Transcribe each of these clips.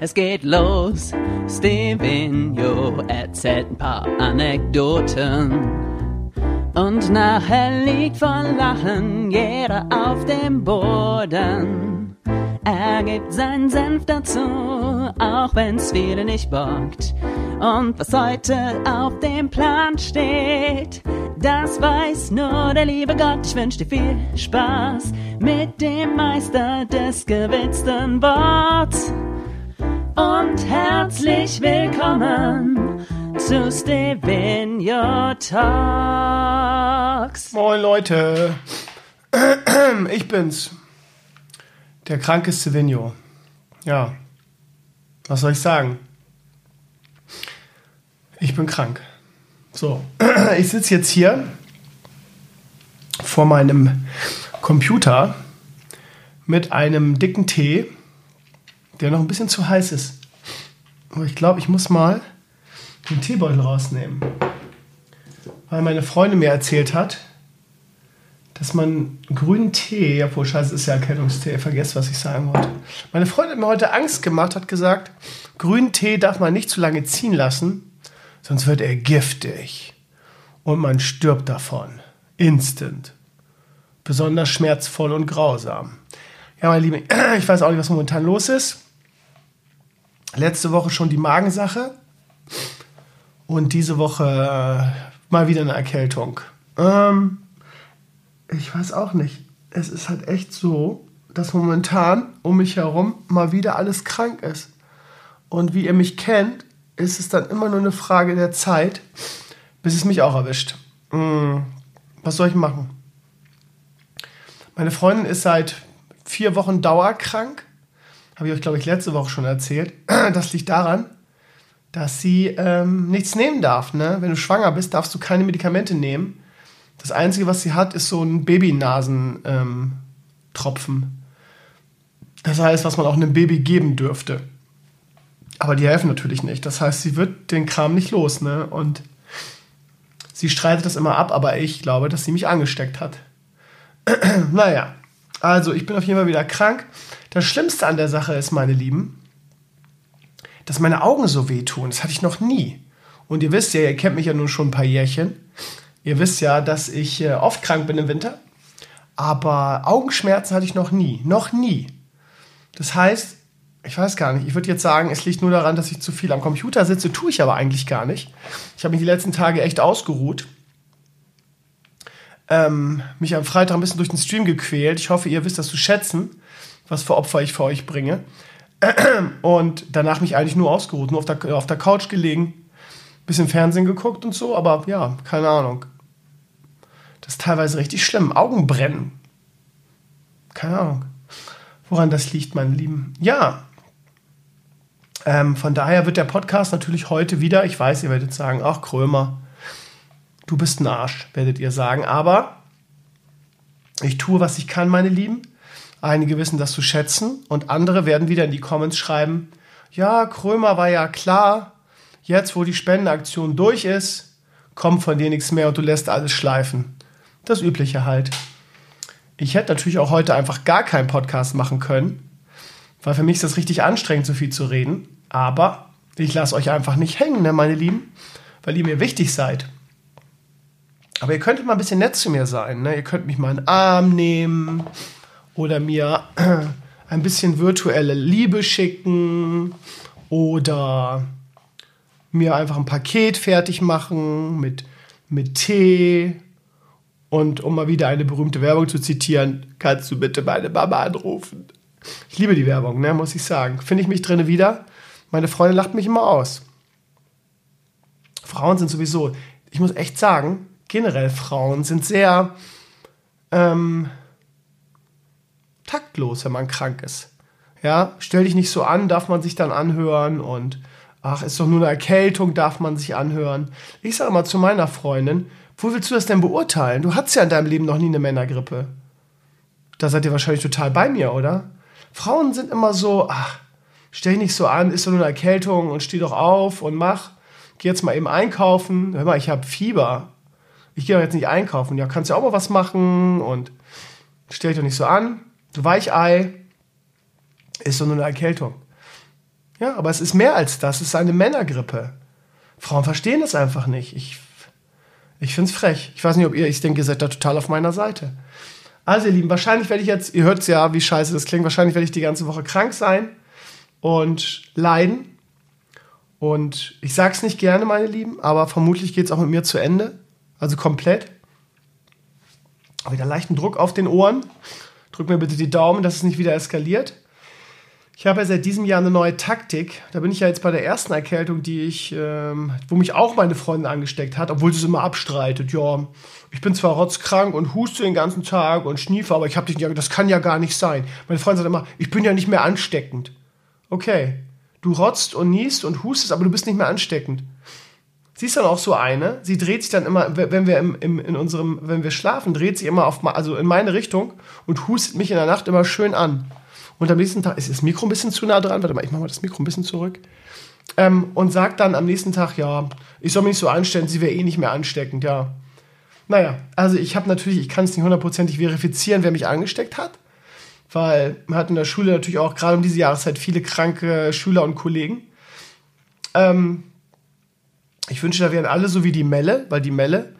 Es geht los. Stevenio erzählt ein paar Anekdoten. Und nachher liegt vor Lachen jeder auf dem Boden. Er gibt seinen Senf dazu, auch wenn's viele nicht bockt. Und was heute auf dem Plan steht, das weiß nur der liebe Gott. Ich wünsche dir viel Spaß mit dem Meister des gewitzten Worts. Und herzlich willkommen zu Stevenio Talks. Moin Leute, ich bin's, der kranke Stevenio. Ja, was soll ich sagen? Ich bin krank. So, ich sitze jetzt hier vor meinem Computer mit einem dicken Tee, der noch ein bisschen zu heiß ist. Aber ich glaube, ich muss mal den Teebeutel rausnehmen. Weil meine Freundin mir erzählt hat, dass man grünen Tee, obwohl scheiße, ist ja Erkältungstee, vergesst, was ich sagen wollte. Meine Freundin hat mir heute Angst gemacht, hat gesagt, grünen Tee darf man nicht zu lange ziehen lassen, sonst wird er giftig. Und man stirbt davon. Instant. Besonders schmerzvoll und grausam. Ja, meine Lieben, ich weiß auch nicht, was momentan los ist. Letzte Woche schon die Magensache. Und diese Woche äh, mal wieder eine Erkältung. Ähm, ich weiß auch nicht. Es ist halt echt so, dass momentan um mich herum mal wieder alles krank ist. Und wie ihr mich kennt, ist es dann immer nur eine Frage der Zeit, bis es mich auch erwischt. Hm, was soll ich machen? Meine Freundin ist seit vier Wochen dauerkrank. Habe ich euch, glaube ich, letzte Woche schon erzählt. Das liegt daran, dass sie ähm, nichts nehmen darf. Ne? Wenn du schwanger bist, darfst du keine Medikamente nehmen. Das Einzige, was sie hat, ist so ein Babynasentropfen. Ähm, das heißt, was man auch einem Baby geben dürfte. Aber die helfen natürlich nicht. Das heißt, sie wird den Kram nicht los. Ne? Und sie streitet das immer ab, aber ich glaube, dass sie mich angesteckt hat. naja, also ich bin auf jeden Fall wieder krank. Das Schlimmste an der Sache ist, meine Lieben, dass meine Augen so wehtun. Das hatte ich noch nie. Und ihr wisst ja, ihr kennt mich ja nun schon ein paar Jährchen. Ihr wisst ja, dass ich äh, oft krank bin im Winter. Aber Augenschmerzen hatte ich noch nie. Noch nie. Das heißt, ich weiß gar nicht, ich würde jetzt sagen, es liegt nur daran, dass ich zu viel am Computer sitze, tue ich aber eigentlich gar nicht. Ich habe mich die letzten Tage echt ausgeruht. Ähm, mich am Freitag ein bisschen durch den Stream gequält. Ich hoffe, ihr wisst das zu schätzen, was für Opfer ich für euch bringe. Und danach mich eigentlich nur ausgeruht, nur auf der, auf der Couch gelegen, bisschen Fernsehen geguckt und so, aber ja, keine Ahnung. Das ist teilweise richtig schlimm. Augen brennen. Keine Ahnung. Woran das liegt, meine Lieben. Ja. Ähm, von daher wird der Podcast natürlich heute wieder, ich weiß, ihr werdet sagen, ach Krömer, du bist ein Arsch, werdet ihr sagen. Aber ich tue, was ich kann, meine Lieben. Einige wissen das zu schätzen und andere werden wieder in die Comments schreiben, ja, Krömer war ja klar, jetzt wo die Spendenaktion durch ist, kommt von dir nichts mehr und du lässt alles schleifen. Das Übliche halt. Ich hätte natürlich auch heute einfach gar keinen Podcast machen können, weil für mich ist das richtig anstrengend, so viel zu reden. Aber ich lasse euch einfach nicht hängen, ne, meine Lieben, weil ihr mir wichtig seid. Aber ihr könntet mal ein bisschen nett zu mir sein. Ne? Ihr könnt mich mal in den Arm nehmen oder mir ein bisschen virtuelle Liebe schicken oder mir einfach ein Paket fertig machen mit, mit Tee. Und um mal wieder eine berühmte Werbung zu zitieren, kannst du bitte meine Mama anrufen. Ich liebe die Werbung, ne, muss ich sagen. Finde ich mich drinne wieder. Meine Freundin lacht mich immer aus. Frauen sind sowieso, ich muss echt sagen, generell Frauen sind sehr ähm, taktlos, wenn man krank ist. Ja, stell dich nicht so an, darf man sich dann anhören und ach, ist doch nur eine Erkältung, darf man sich anhören. Ich sage mal zu meiner Freundin, wo willst du das denn beurteilen? Du hattest ja in deinem Leben noch nie eine Männergrippe. Da seid ihr wahrscheinlich total bei mir, oder? Frauen sind immer so, ach, stell dich nicht so an, ist doch nur eine Erkältung und steh doch auf und mach. Geh jetzt mal eben einkaufen. Hör mal, ich habe Fieber ich gehe jetzt nicht einkaufen. Ja, kannst ja auch mal was machen und stell dich doch nicht so an. Du Weichei ist so nur eine Erkältung. Ja, aber es ist mehr als das. Es ist eine Männergrippe. Frauen verstehen das einfach nicht. Ich, ich finde es frech. Ich weiß nicht, ob ihr, ich denke, ihr seid da total auf meiner Seite. Also, ihr Lieben, wahrscheinlich werde ich jetzt, ihr hört es ja, wie scheiße das klingt, wahrscheinlich werde ich die ganze Woche krank sein und leiden. Und ich sage es nicht gerne, meine Lieben, aber vermutlich geht es auch mit mir zu Ende. Also komplett. Wieder leichten Druck auf den Ohren. Drück mir bitte die Daumen, dass es nicht wieder eskaliert. Ich habe ja seit diesem Jahr eine neue Taktik. Da bin ich ja jetzt bei der ersten Erkältung, die ich, ähm, wo mich auch meine Freundin angesteckt hat, obwohl sie es immer abstreitet. Ja, ich bin zwar rotzkrank und huste den ganzen Tag und schniefe, aber ich habe dich nicht, das kann ja gar nicht sein. Meine Freundin sagt immer, ich bin ja nicht mehr ansteckend. Okay, du rotzt und niest und hustest, aber du bist nicht mehr ansteckend. Sie ist dann auch so eine, sie dreht sich dann immer, wenn wir im, im, in unserem, wenn wir schlafen, dreht sie immer auf, also in meine Richtung und hustet mich in der Nacht immer schön an. Und am nächsten Tag ist das Mikro ein bisschen zu nah dran. Warte mal, ich mache mal das Mikro ein bisschen zurück. Ähm, und sagt dann am nächsten Tag, ja, ich soll mich nicht so anstellen, sie wäre eh nicht mehr ansteckend, ja. Naja, also ich habe natürlich, ich kann es nicht hundertprozentig verifizieren, wer mich angesteckt hat, weil man hat in der Schule natürlich auch gerade um diese Jahreszeit viele kranke Schüler und Kollegen. Ähm, ich wünsche, da wären alle so wie die Melle, weil die Melle,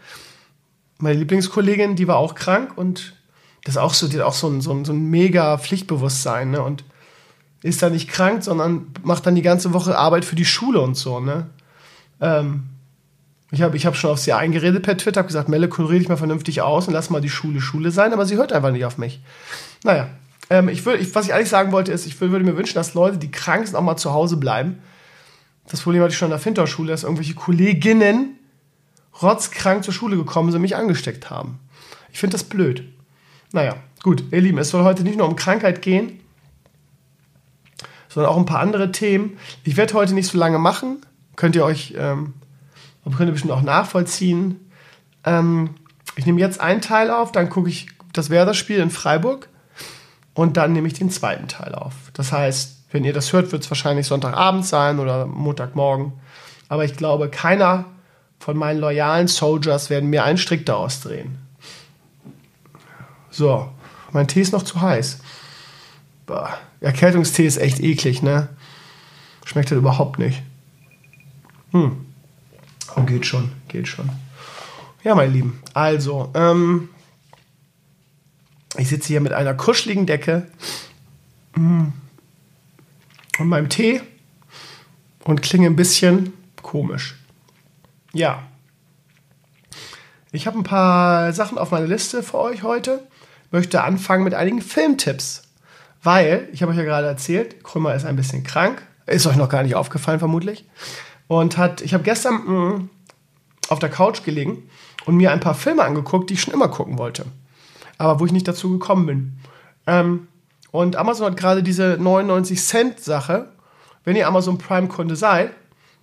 meine Lieblingskollegin, die war auch krank und das ist auch so, die hat auch so ein, so ein, so ein mega Pflichtbewusstsein, ne? Und ist da nicht krank, sondern macht dann die ganze Woche Arbeit für die Schule und so, ne? Ähm, ich habe ich hab schon auf sie eingeredet per Twitter, habe gesagt, Melle, rede dich mal vernünftig aus und lass mal die Schule Schule sein, aber sie hört einfach nicht auf mich. Naja, ähm, ich würd, ich, was ich eigentlich sagen wollte, ist, ich würde mir wünschen, dass Leute, die krank sind, auch mal zu Hause bleiben. Das Problem hatte ich schon in der Finterschule, dass irgendwelche Kolleginnen rotzkrank zur Schule gekommen sind und mich angesteckt haben. Ich finde das blöd. Naja, gut, ihr Lieben, es soll heute nicht nur um Krankheit gehen, sondern auch ein paar andere Themen. Ich werde heute nicht so lange machen. Könnt ihr euch, ähm, könnt ihr bestimmt auch nachvollziehen. Ähm, ich nehme jetzt einen Teil auf, dann gucke ich das Werder-Spiel in Freiburg und dann nehme ich den zweiten Teil auf. Das heißt, wenn ihr das hört, wird es wahrscheinlich Sonntagabend sein oder Montagmorgen. Aber ich glaube, keiner von meinen loyalen Soldiers werden mir einen Strick daraus drehen. So, mein Tee ist noch zu heiß. Boah, Erkältungstee ist echt eklig, ne? Schmeckt halt überhaupt nicht. Hm. Oh, geht schon, geht schon. Ja, meine Lieben, also, ähm, ich sitze hier mit einer kuscheligen Decke mm, und meinem Tee und klinge ein bisschen komisch. Ja. Ich habe ein paar Sachen auf meiner Liste für euch heute möchte anfangen mit einigen Filmtipps. Weil, ich habe euch ja gerade erzählt, Krümmer ist ein bisschen krank. Ist euch noch gar nicht aufgefallen, vermutlich. Und hat, ich habe gestern mh, mm, auf der Couch gelegen und mir ein paar Filme angeguckt, die ich schon immer gucken wollte. Aber wo ich nicht dazu gekommen bin. Ähm, und Amazon hat gerade diese 99 Cent Sache. Wenn ihr Amazon Prime-Kunde seid,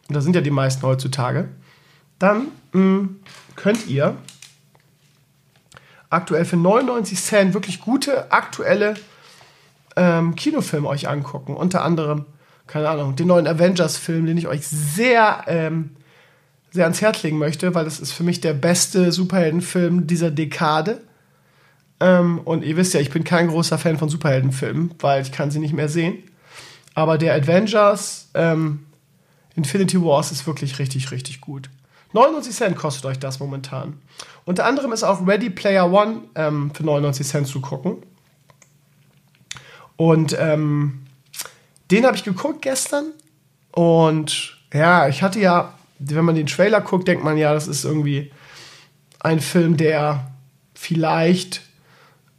und da sind ja die meisten heutzutage, dann mh, mm, könnt ihr aktuell für 99 Cent wirklich gute, aktuelle ähm, Kinofilme euch angucken. Unter anderem, keine Ahnung, den neuen Avengers-Film, den ich euch sehr, ähm, sehr ans Herz legen möchte, weil das ist für mich der beste Superheldenfilm dieser Dekade. Ähm, und ihr wisst ja, ich bin kein großer Fan von Superheldenfilmen, weil ich kann sie nicht mehr sehen. Aber der Avengers ähm, Infinity Wars ist wirklich richtig, richtig gut. 99 Cent kostet euch das momentan. Unter anderem ist auch Ready Player One ähm, für 99 Cent zu gucken. Und ähm, den habe ich geguckt gestern. Und ja, ich hatte ja, wenn man den Trailer guckt, denkt man ja, das ist irgendwie ein Film, der vielleicht.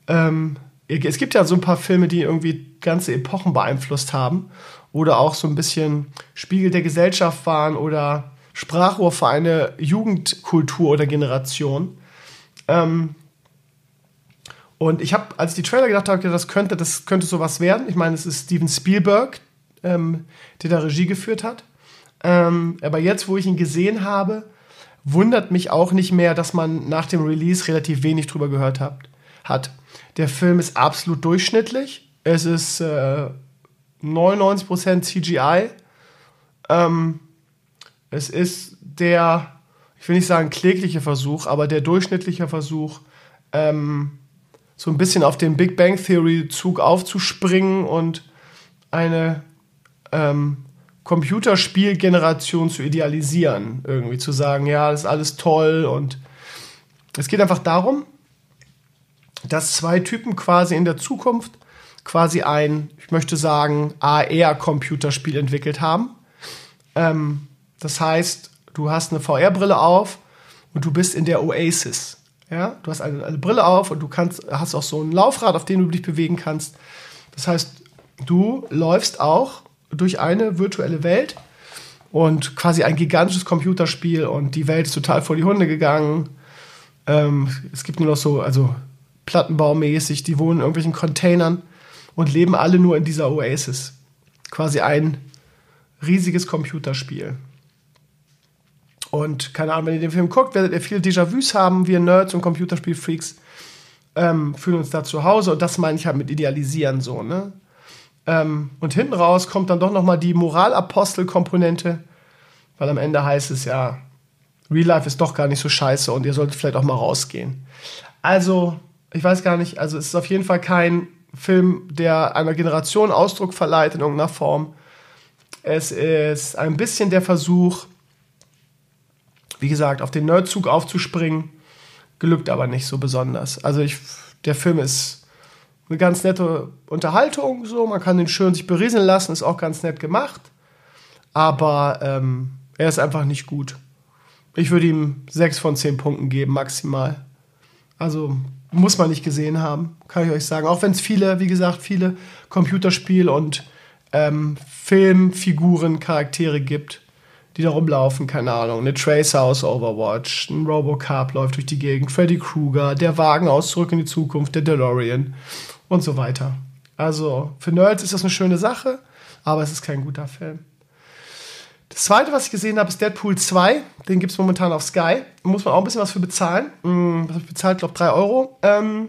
Ähm, es gibt ja so ein paar Filme, die irgendwie ganze Epochen beeinflusst haben. Oder auch so ein bisschen Spiegel der Gesellschaft waren oder Sprachrohr für eine Jugendkultur oder Generation. Ähm, und ich habe, als ich die Trailer gedacht habe, das könnte, das könnte sowas werden. Ich meine, es ist Steven Spielberg, ähm, der da Regie geführt hat. Ähm, aber jetzt, wo ich ihn gesehen habe, wundert mich auch nicht mehr, dass man nach dem Release relativ wenig drüber gehört hat. hat. Der Film ist absolut durchschnittlich. Es ist äh, 99% CGI. Ähm, es ist der, ich will nicht sagen klägliche Versuch, aber der durchschnittliche Versuch, ähm, so ein bisschen auf den Big Bang Theory Zug aufzuspringen und eine ähm, Computerspielgeneration zu idealisieren. Irgendwie zu sagen, ja, das ist alles toll und es geht einfach darum, dass zwei Typen quasi in der Zukunft quasi ein, ich möchte sagen, AR-Computerspiel entwickelt haben. Ähm, das heißt, du hast eine VR-Brille auf und du bist in der Oasis. Ja, du hast eine, eine, Brille auf und du kannst, hast auch so ein Laufrad, auf dem du dich bewegen kannst. Das heißt, du läufst auch durch eine virtuelle Welt und quasi ein gigantisches Computerspiel und die Welt ist total vor die Hunde gegangen. Ähm, es gibt nur noch so, also Plattenbaumäßig, die wohnen in irgendwelchen Containern und leben alle nur in dieser Oasis. Quasi ein riesiges Computerspiel. Und keine Ahnung, wenn ihr den Film guckt, werdet ihr viele Déjà-vus haben. Wir Nerds und Computerspiel-Freaks ähm, fühlen uns da zu Hause. Und das meine ich halt mit Idealisieren so, ne? Ähm, und hinten raus kommt dann doch noch mal die Moralapostel-Komponente, weil am Ende heißt es ja, Real Life ist doch gar nicht so scheiße und ihr solltet vielleicht auch mal rausgehen. Also, ich weiß gar nicht, also es ist auf jeden Fall kein Film, der einer Generation Ausdruck verleiht in irgendeiner Form. Es ist ein bisschen der Versuch, wie gesagt, auf den Nerdzug aufzuspringen, gelückt aber nicht so besonders. Also ich, der Film ist eine ganz nette Unterhaltung, so man kann den schön sich berieseln lassen, ist auch ganz nett gemacht, aber ähm, er ist einfach nicht gut. Ich würde ihm sechs von zehn Punkten geben maximal. Also muss man nicht gesehen haben, kann ich euch sagen. Auch wenn es viele, wie gesagt, viele Computerspiel- und ähm, Filmfiguren, Charaktere gibt die da rumlaufen, keine Ahnung. Eine Tracer aus Overwatch, ein Robocop läuft durch die Gegend, Freddy Krueger, der Wagen aus Zurück in die Zukunft, der DeLorean und so weiter. Also für Nerds ist das eine schöne Sache, aber es ist kein guter Film. Das zweite, was ich gesehen habe, ist Deadpool 2. Den gibt es momentan auf Sky. Da muss man auch ein bisschen was für bezahlen. Hm, was habe ich bezahlt? Ich glaube 3 Euro. Ähm,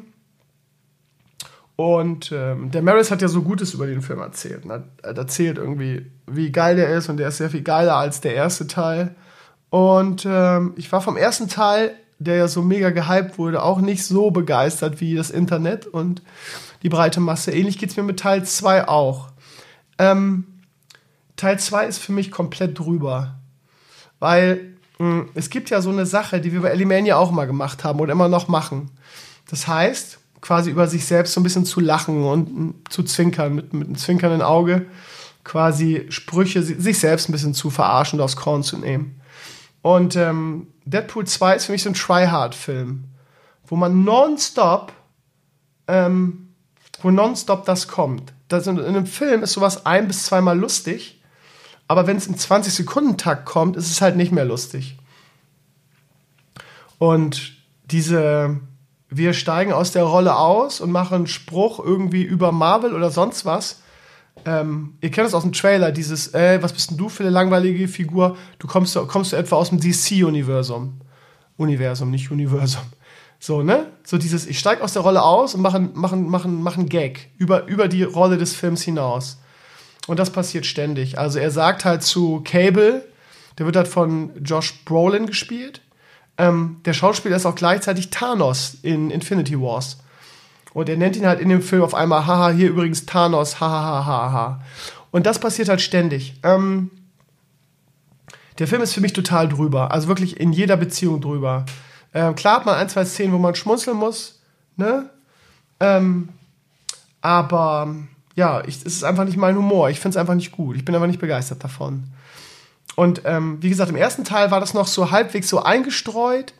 und ähm, der Maris hat ja so Gutes über den Film erzählt. Er hat erzählt irgendwie, wie geil der ist und der ist sehr viel geiler als der erste Teil. Und ähm, ich war vom ersten Teil, der ja so mega gehypt wurde, auch nicht so begeistert wie das Internet und die breite Masse. Ähnlich geht es mir mit Teil 2 auch. Ähm, Teil 2 ist für mich komplett drüber. Weil mh, hm, es gibt ja so eine Sache, die wir bei Elimania auch mal gemacht haben oder immer noch machen. Das heißt, quasi über sich selbst so ein bisschen zu lachen und zu zwinkern, mit, mit einem zwinkernden Auge quasi Sprüche, sich selbst ein bisschen zu verarschen und aufs Korn zu nehmen. Und ähm, Deadpool 2 ist für mich so ein Tryhard-Film, wo man nonstop, ähm, wo nonstop das kommt. Das in, in einem Film ist sowas ein- bis zweimal lustig, aber wenn es im 20-Sekunden-Takt kommt, ist es halt nicht mehr lustig. Und diese, wir steigen aus der Rolle aus und machen einen Spruch irgendwie über Marvel oder sonst was. Ähm, ihr kennt es aus dem Trailer, dieses, ey, was bist denn du für eine langweilige Figur? Du kommst, kommst du etwa aus dem DC-Universum. Universum, nicht Universum. So, ne? So dieses, ich steige aus der Rolle aus und mache machen, machen, machen Gag über, über die Rolle des Films hinaus. Und das passiert ständig. Also er sagt halt zu Cable, der wird halt von Josh Brolin gespielt, ähm, der Schauspieler ist auch gleichzeitig Thanos in Infinity Wars. Und er nennt ihn halt in dem Film auf einmal, haha, hier übrigens Thanos, hahaha. Ha, ha. Und das passiert halt ständig. Ähm, der Film ist für mich total drüber. Also wirklich in jeder Beziehung drüber. Ähm, klar hat man ein, zwei Szenen, wo man schmunzeln muss, ne? Ähm, aber ja, ich, es ist einfach nicht mein Humor. Ich finde es einfach nicht gut. Ich bin einfach nicht begeistert davon. Und ähm, wie gesagt, im ersten Teil war das noch so halbwegs so eingestreut,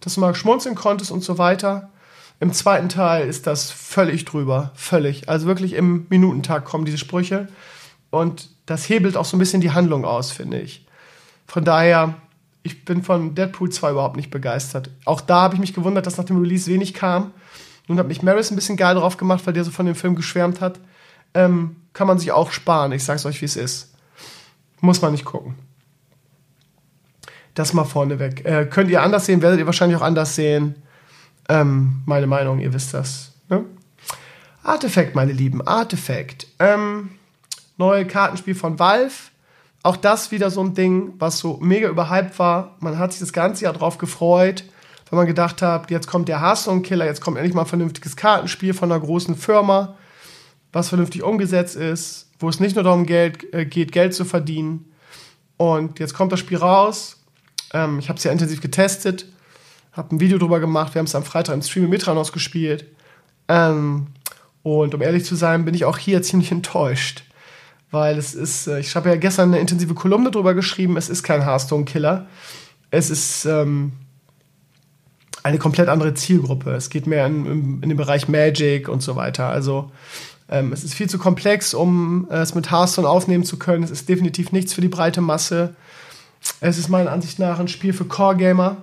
dass du mal schmunzeln konntest und so weiter. Im zweiten Teil ist das völlig drüber, völlig. Also wirklich im Minutentag kommen diese Sprüche. Und das hebelt auch so ein bisschen die Handlung aus, finde ich. Von daher, ich bin von Deadpool 2 überhaupt nicht begeistert. Auch da habe ich mich gewundert, dass nach dem Release wenig kam. Nun hat mich Maris ein bisschen geil drauf gemacht, weil der so von dem Film geschwärmt hat. Ähm, kann man sich auch sparen. Ich sag's euch, wie es ist. Muss man nicht gucken. Das mal vorneweg. Äh, könnt ihr anders sehen, werdet ihr wahrscheinlich auch anders sehen. Ähm, meine Meinung, ihr wisst das. Ne? Artefakt, meine Lieben, Artefakt. Ähm, neue Kartenspiel von Valve. Auch das wieder so ein Ding, was so mega überhyped war. Man hat sich das ganze Jahr drauf gefreut, weil man gedacht hat, jetzt kommt der Hearthstone-Killer, jetzt kommt endlich mal ein vernünftiges Kartenspiel von einer großen Firma. Was vernünftig umgesetzt ist, wo es nicht nur darum Geld, äh, geht, Geld zu verdienen. Und jetzt kommt das Spiel raus. Ähm, ich habe es ja intensiv getestet, habe ein Video drüber gemacht. Wir haben es am Freitag im Stream mit Metranos gespielt. Ähm, und um ehrlich zu sein, bin ich auch hier ziemlich enttäuscht. Weil es ist, äh, ich habe ja gestern eine intensive Kolumne drüber geschrieben, es ist kein Hearthstone-Killer. Es ist ähm, eine komplett andere Zielgruppe. Es geht mehr in, in, in den Bereich Magic und so weiter. Also ähm, es ist viel zu komplex, um äh, es mit Hearthstone aufnehmen zu können. Es ist definitiv nichts für die breite Masse. Es ist meiner Ansicht nach ein Spiel für Core-Gamer.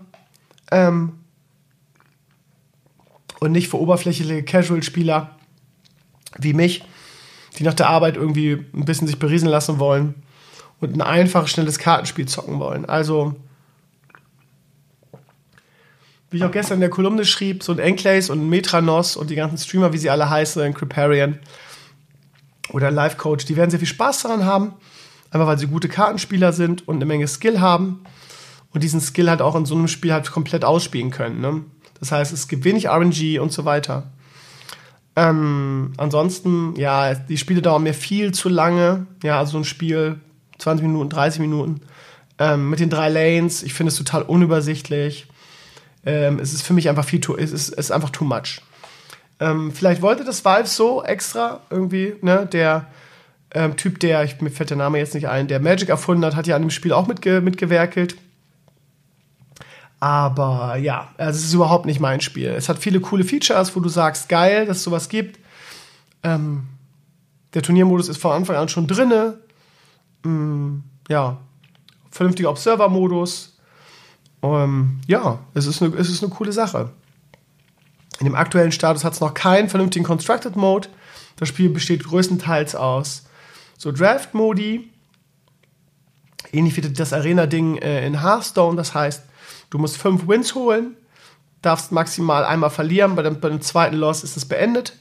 Ähm, und nicht für oberflächliche Casual-Spieler wie mich, die nach der Arbeit irgendwie ein bisschen sich beriesen lassen wollen und ein einfaches, schnelles Kartenspiel zocken wollen. Also, wie ich auch gestern in der Kolumne schrieb, so ein Enclays und ein Metranos und die ganzen Streamer, wie sie alle heißen, ein Creparian oder Life Coach, die werden sehr viel Spaß daran haben, einfach weil sie gute Kartenspieler sind und eine Menge Skill haben und diesen Skill halt auch in so einem Spiel halt komplett ausspielen können. Ne? Das heißt, es gibt wenig RNG und so weiter. Ähm, ansonsten, ja, die Spiele dauern mir viel zu lange. Ja, also ein Spiel 20 Minuten, 30 Minuten. Ähm, mit den drei Lanes, ich finde es total unübersichtlich. Ähm, es ist für mich einfach viel, too, es ist, es ist einfach too much. Ähm, vielleicht wollte das Valve so extra irgendwie, ne, der ähm, Typ, der, ich, mir fällt der Name jetzt nicht ein, der Magic erfunden hat, hat ja an dem Spiel auch mitge mitgewerkelt. Aber ja, also es ist überhaupt nicht mein Spiel. Es hat viele coole Features, wo du sagst, geil, dass es sowas gibt. Ähm, der Turniermodus ist von Anfang an schon drinne. Mm, ja, vernünftiger Observer-Modus. Ähm, ja, es ist, eine, es ist eine coole Sache. In dem aktuellen Status hat es noch keinen vernünftigen Constructed Mode. Das Spiel besteht größtenteils aus so Draft-Modi. Ähnlich wie das Arena-Ding äh, in Hearthstone. Das heißt, Du musst fünf Wins holen, darfst maximal einmal verlieren, bei dem, bei dem zweiten Loss ist es beendet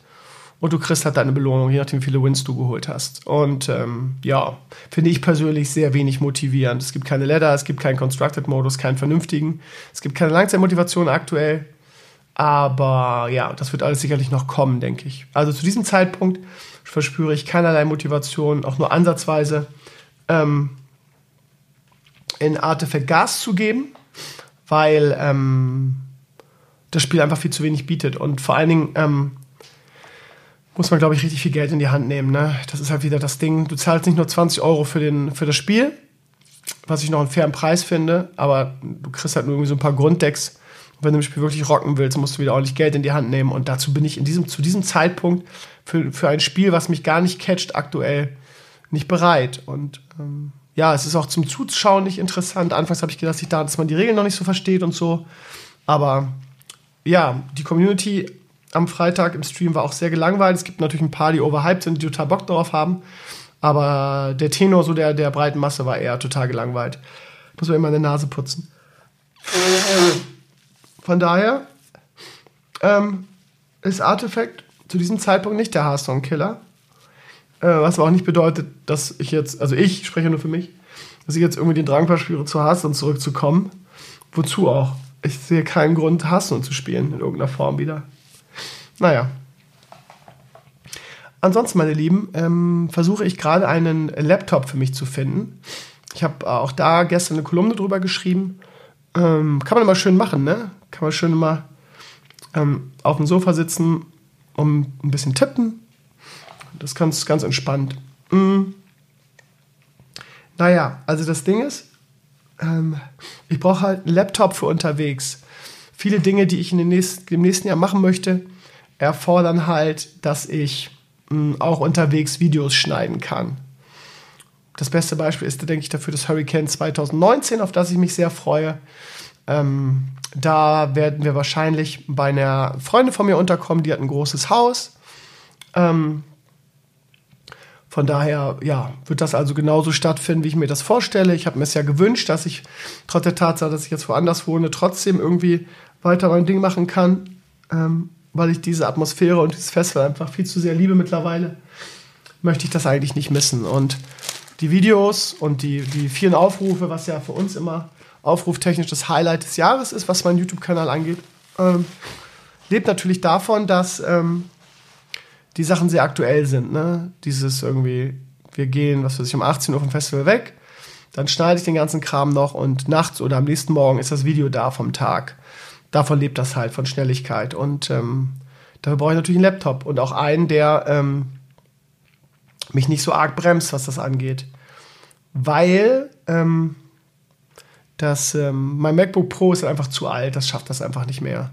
und du kriegst halt deine Belohnung, je nachdem, wie viele Wins du geholt hast. Und ähm, ja, finde ich persönlich sehr wenig motivierend. Es gibt keine Ladder, es gibt keinen Constructed-Modus, keinen vernünftigen. Es gibt keine Langzeitmotivation aktuell. Aber ja, das wird alles sicherlich noch kommen, denke ich. Also zu diesem Zeitpunkt verspüre ich keinerlei Motivation, auch nur ansatzweise, ähm, in Artifact Gas zu geben weil ähm, das Spiel einfach viel zu wenig bietet. Und vor allen Dingen ähm, muss man, glaube ich, richtig viel Geld in die Hand nehmen. Ne? Das ist halt wieder das Ding. Du zahlst nicht nur 20 Euro für, den, für das Spiel, was ich noch einen fairen Preis finde, aber du kriegst halt nur irgendwie so ein paar Grunddecks. wenn du das Spiel wirklich rocken willst, musst du wieder ordentlich Geld in die Hand nehmen. Und dazu bin ich in diesem, zu diesem Zeitpunkt für, für ein Spiel, was mich gar nicht catcht, aktuell nicht bereit. Und ähm, ja, es ist auch zum Zuschauen nicht interessant. Anfangs habe ich gedacht, dass, da, dass man die Regeln noch nicht so versteht und so. Aber ja, die Community am Freitag im Stream war auch sehr gelangweilt. Es gibt natürlich ein paar, die overhyped sind, die total Bock darauf haben. Aber der Tenor so der, der breiten Masse war eher total gelangweilt. Muss man immer eine Nase putzen. Von daher ähm, ist Artifact zu diesem Zeitpunkt nicht der Hearthstone-Killer. Äh, was aber auch nicht bedeutet, dass ich jetzt, also ich spreche nur für mich, dass ich jetzt irgendwie den Drang verspüre, zu Hearthstone zurückzukommen. Wozu auch? Ich sehe keinen Grund, Hearthstone zu spielen in irgendeiner Form wieder. Naja. Ansonsten, meine Lieben, ähm, versuche ich gerade einen Laptop für mich zu finden. Ich habe auch da gestern eine Kolumne drüber geschrieben. Ähm, kann man immer schön machen, ne? Kann man schön immer ähm, auf dem Sofa sitzen, um ein bisschen tippen, das ist ganz, ganz entspannt. Mhm. Naja, also das Ding ist, ähm, ich brauche halt einen Laptop für unterwegs. Viele Dinge, die ich in den nächsten, im nächsten Jahr machen möchte, erfordern halt, dass ich mh, auch unterwegs Videos schneiden kann. Das beste Beispiel ist, denke ich, dafür das Hurricane 2019, auf das ich mich sehr freue. Ähm, da werden wir wahrscheinlich bei einer Freundin von mir unterkommen, die hat ein großes Haus. Ähm, von daher, ja, wird das also genauso stattfinden, wie ich mir das vorstelle. Ich habe mir es ja gewünscht, dass ich trotz der Tatsache, dass ich jetzt woanders wohne, trotzdem irgendwie weiter mein Ding machen kann, ähm, weil ich diese Atmosphäre und dieses Festival einfach viel zu sehr liebe mittlerweile, möchte ich das eigentlich nicht missen. Und die Videos und die, die vielen Aufrufe, was ja für uns immer aufruftechnisch das Highlight des Jahres ist, was meinen YouTube-Kanal angeht, ähm, lebt natürlich davon, dass ähm, die Sachen sehr aktuell sind. Ne? Dieses irgendwie, wir gehen, was weiß ich, um 18 Uhr vom Festival weg, dann schneide ich den ganzen Kram noch und nachts oder am nächsten Morgen ist das Video da vom Tag. Davon lebt das halt, von Schnelligkeit. Und ähm, dafür brauche ich natürlich einen Laptop und auch einen, der ähm, mich nicht so arg bremst, was das angeht. Weil ähm, das, ähm, mein MacBook Pro ist einfach zu alt, das schafft das einfach nicht mehr.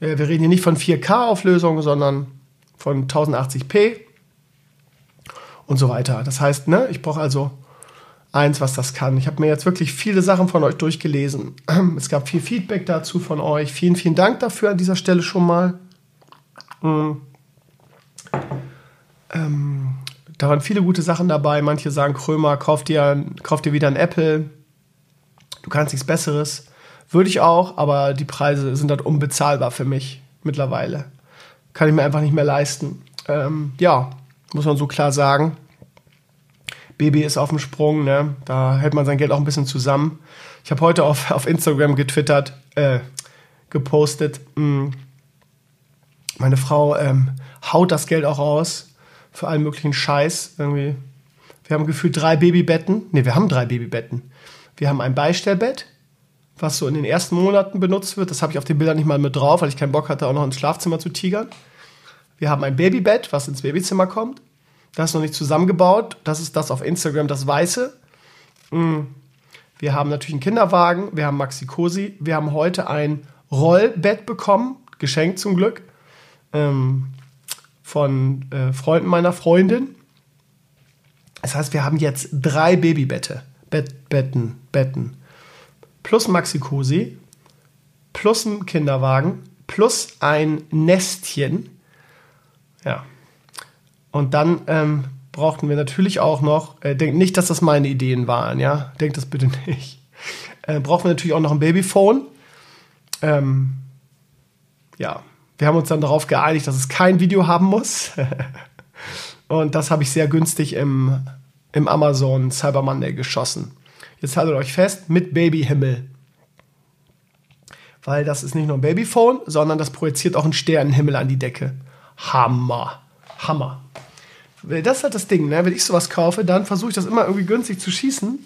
Äh, wir reden hier nicht von 4K-Auflösung, sondern von 1080p und so weiter. Das heißt, ne, ich brauche also eins, was das kann. Ich habe mir jetzt wirklich viele Sachen von euch durchgelesen. Es gab viel Feedback dazu von euch. Vielen, vielen Dank dafür an dieser Stelle schon mal. Mhm. Ähm, da waren viele gute Sachen dabei. Manche sagen, Krömer, kauf dir, kauf dir wieder ein Apple. Du kannst nichts Besseres. Würde ich auch, aber die Preise sind halt unbezahlbar für mich mittlerweile. Kann ich mir einfach nicht mehr leisten. Ähm, ja, muss man so klar sagen. Baby ist auf dem Sprung, ne? da hält man sein Geld auch ein bisschen zusammen. Ich habe heute auf, auf Instagram getwittert, äh, gepostet, mh, hm, meine Frau ähm, haut das Geld auch raus für allen möglichen Scheiß. Irgendwie. Wir haben gefühlt drei Babybetten. Ne, wir haben drei Babybetten. Wir haben ein Beistellbett, was so in den ersten Monaten benutzt wird. Das habe ich auf den Bildern nicht mal mit drauf, weil ich keinen Bock hatte, auch noch ins Schlafzimmer zu tigern. Wir haben ein Babybett, was ins Babyzimmer kommt. Das ist noch nicht zusammengebaut. Das ist das auf Instagram, das Weiße. Mm. Wir haben natürlich einen Kinderwagen. Wir haben Maxi Cosi. Wir haben heute ein Rollbett bekommen. Geschenkt zum Glück. Ähm, von äh, Freunden meiner Freundin. Das heißt, wir haben jetzt drei Babybette. Bett, Betten, Betten. Plus Maxi Cosi. Plus ein Kinderwagen. Plus ein Nestchen. Ja. Und dann ähm, brauchten wir natürlich auch noch, äh, denkt nicht, dass das meine Ideen waren, ja, denkt das bitte nicht. Äh, brauchen wir natürlich auch noch ein Babyphone. Ähm, ja, wir haben uns dann darauf geeinigt, dass es kein Video haben muss. Und das habe ich sehr günstig im, im Amazon Cyber Monday geschossen. Jetzt haltet euch fest, mit Babyhimmel. Weil das ist nicht nur ein Babyphone, sondern das projiziert auch einen Sternenhimmel an die Decke. Hammer. Hammer. Das ist halt das Ding, ne? Wenn ich sowas kaufe, dann versuche ich das immer irgendwie günstig zu schießen.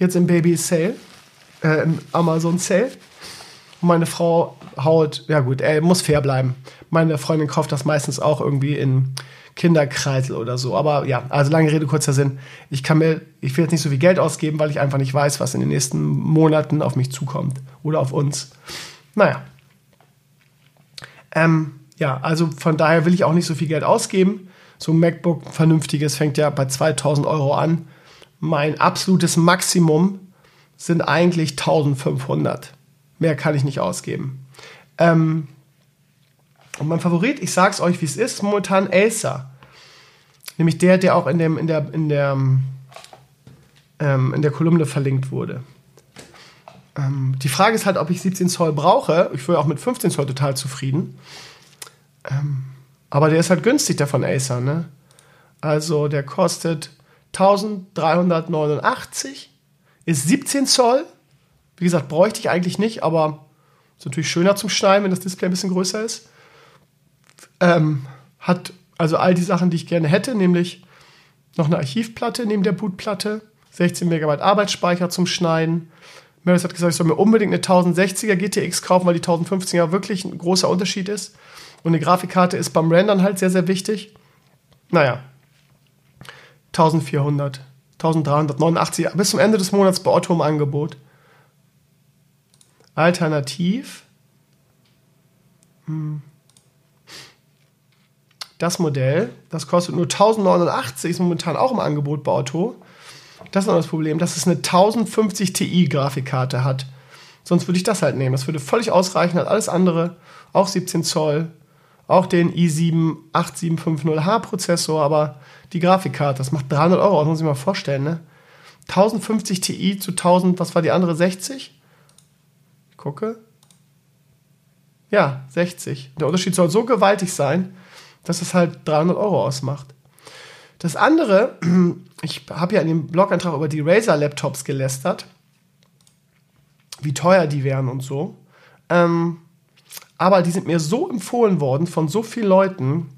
Jetzt im Baby Sale, äh, im Amazon Sale. Und meine Frau haut, ja gut, er muss fair bleiben. Meine Freundin kauft das meistens auch irgendwie in Kinderkreisel oder so. Aber ja, also lange Rede, kurzer Sinn. Ich kann mir, ich will jetzt nicht so viel Geld ausgeben, weil ich einfach nicht weiß, was in den nächsten Monaten auf mich zukommt. Oder auf uns. Naja. Ähm, ja, also von daher will ich auch nicht so viel Geld ausgeben. So ein MacBook vernünftiges fängt ja bei 2000 Euro an. Mein absolutes Maximum sind eigentlich 1500. Mehr kann ich nicht ausgeben. Ähm, und mein Favorit, ich sag's euch, wie es ist, momentan Acer. Nämlich der, der auch in, dem, in, der, in, der, ähm, in der Kolumne verlinkt wurde. Ähm, die Frage ist halt, ob ich 17 Zoll brauche. Ich wäre auch mit 15 Zoll total zufrieden. Ähm, aber der ist halt günstig, der von Acer, ne? Also der kostet 1389, ist 17 Zoll. Wie gesagt, bräuchte ich eigentlich nicht, aber ist natürlich schöner zum Schneiden, wenn das Display ein bisschen größer ist. Ähm, hat also all die Sachen, die ich gerne hätte, nämlich noch eine Archivplatte neben der Bootplatte, 16 MB Arbeitsspeicher zum Schneiden. Meredith hat gesagt, ich soll mir unbedingt eine 1060er GTX kaufen, weil die 1050er wirklich ein großer Unterschied ist. Und eine Grafikkarte ist beim Rendern halt sehr, sehr wichtig. Naja, 1400, 1389, bis zum Ende des Monats bei Otto im Angebot. Alternativ hm, das Modell, das kostet nur 1089, ist momentan auch im Angebot bei Otto. Das ist noch das Problem, dass es eine 1050 Ti Grafikkarte hat. Sonst würde ich das halt nehmen. Das würde völlig ausreichen, hat alles andere, auch 17 Zoll, auch den i7 8750H Prozessor, aber die Grafikkarte, das macht 300 Euro, das muss ich mal vorstellen, ne? 1050 Ti zu 1000, was war die andere, 60? Ich gucke. Ja, 60. Der Unterschied soll so gewaltig sein, dass es halt 300 Euro ausmacht. Das andere, ich habe ja in dem Blogantrag über die Razer-Laptops gelästert, wie teuer die wären und so. Ähm, aber die sind mir so empfohlen worden von so vielen Leuten,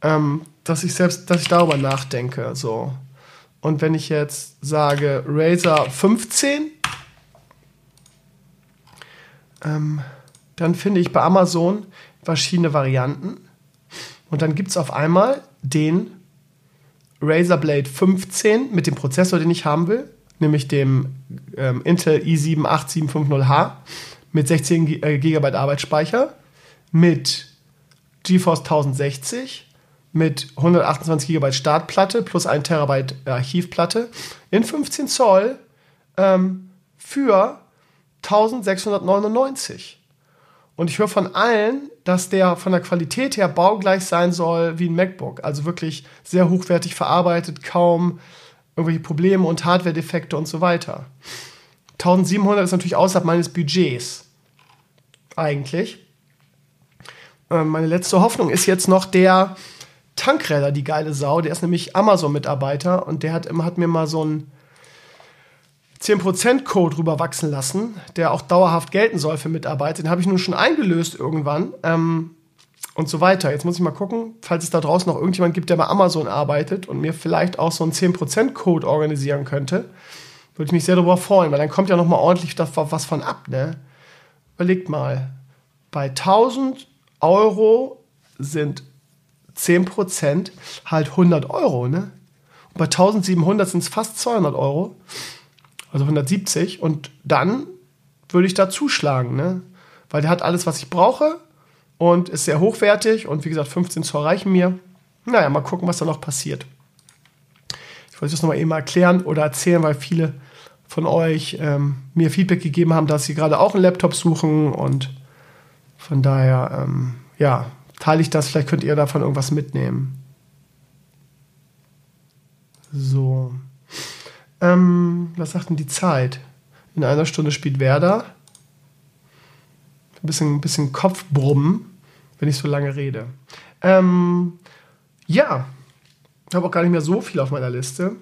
ähm, dass ich selbst, dass ich darüber nachdenke. So. Und wenn ich jetzt sage Razer 15, ähm, dann finde ich bei Amazon verschiedene Varianten. Und dann gibt es auf einmal den Razer Blade 15 mit dem Prozessor, den ich haben will, nämlich dem ähm, Intel i7 8750H mit 16 äh, GB Arbeitsspeicher, mit GeForce 1060, mit 128 GB Startplatte plus 1 Terabyte Archivplatte in 15 Zoll ähm, für 1699. Und ich höre von allen, dass der von der Qualität her baugleich sein soll wie ein MacBook. Also wirklich sehr hochwertig verarbeitet, kaum irgendwelche Probleme und Hardware-Defekte und so weiter. 1700 ist natürlich außerhalb meines Budgets. Eigentlich. Ähm, meine letzte Hoffnung ist jetzt noch der Tankräder, die geile Sau. Der ist nämlich Amazon-Mitarbeiter und der hat, hat mir mal so ein 10%-Code rüberwachsen lassen, der auch dauerhaft gelten soll für Mitarbeiter. Den habe ich nun schon eingelöst irgendwann ähm, und so weiter. Jetzt muss ich mal gucken, falls es da draußen noch irgendjemand gibt, der bei Amazon arbeitet und mir vielleicht auch so einen 10%-Code organisieren könnte, würde ich mich sehr darüber freuen, weil dann kommt ja noch mal ordentlich was von ab. Ne? Überlegt mal, bei 1000 Euro sind 10% halt 100 Euro. Ne? Und bei 1700 sind es fast 200 Euro also 170. Und dann würde ich da zuschlagen, ne? Weil der hat alles, was ich brauche und ist sehr hochwertig und wie gesagt, 15 Zoll reichen mir. Naja, mal gucken, was da noch passiert. Ich wollte das nochmal eben erklären oder erzählen, weil viele von euch ähm, mir Feedback gegeben haben, dass sie gerade auch einen Laptop suchen und von daher, ähm, ja, teile ich das. Vielleicht könnt ihr davon irgendwas mitnehmen. So. Ähm, was sagt denn die Zeit? In einer Stunde spielt Werder. Ein bisschen, ein bisschen Kopfbrummen, wenn ich so lange rede. Ähm, ja, ich habe auch gar nicht mehr so viel auf meiner Liste.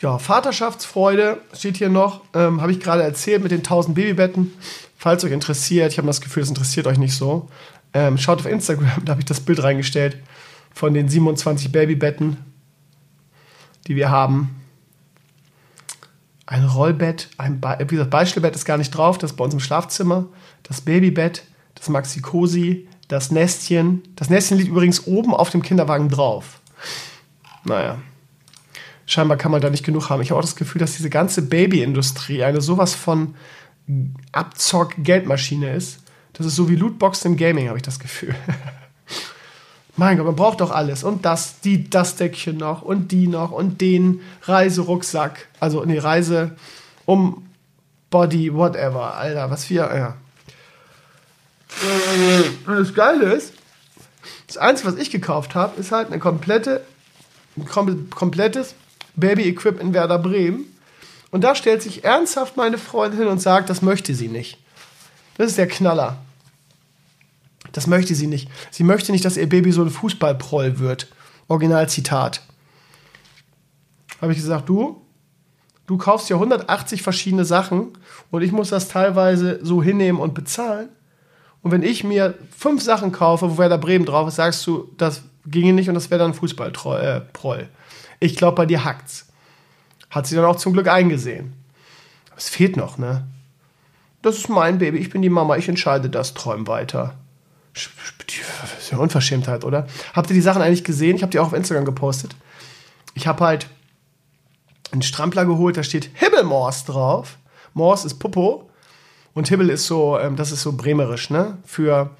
Ja, Vaterschaftsfreude steht hier noch. Ähm, habe ich gerade erzählt mit den 1000 Babybetten. Falls euch interessiert, ich habe das Gefühl, es interessiert euch nicht so. Ähm, schaut auf Instagram, da habe ich das Bild reingestellt von den 27 Babybetten, die wir haben ein Rollbett, ein Be wie gesagt, Beistellbett ist gar nicht drauf, das ist bei uns im Schlafzimmer, das Babybett, das Maxi-Cosi, das Nestchen. Das Nestchen liegt übrigens oben auf dem Kinderwagen drauf. Naja, scheinbar kann man da nicht genug haben. Ich habe auch das Gefühl, dass diese ganze Babyindustrie eine sowas von Abzock-Geldmaschine ist. Das ist so wie Lootbox im Gaming, habe ich das Gefühl. Mein Gott, man braucht doch alles. Und das, die, das Deckchen noch und die noch und den Reiserucksack. Also, nee, Reise um Body, whatever. Alter, was für, ja. Und das Geile ist, das Einzige, was ich gekauft habe, ist halt eine komplette, ein komplettes Baby-Equip in Werder Bremen. Und da stellt sich ernsthaft meine Freundin hin und sagt, das möchte sie nicht. Das ist der Knaller. Das möchte sie nicht. Sie möchte nicht, dass ihr Baby so ein Fußballproll wird. Originalzitat. Habe ich gesagt, du, du kaufst ja 180 verschiedene Sachen und ich muss das teilweise so hinnehmen und bezahlen. Und wenn ich mir fünf Sachen kaufe, wo Werder Bremen drauf ist, sagst du, das ginge nicht und das wäre dann Fußballproll. Äh, ich glaube, bei dir hackt's. Hat sie dann auch zum Glück eingesehen. Aber es fehlt noch, ne? Das ist mein Baby, ich bin die Mama, ich entscheide das, träum weiter. Das ist ja Unverschämtheit, oder? Habt ihr die Sachen eigentlich gesehen? Ich habe die auch auf Instagram gepostet. Ich habe halt einen Strampler geholt, da steht Himmelmors drauf. Mors ist Popo und Hibbel ist so, ähm, das ist so bremerisch, ne? Für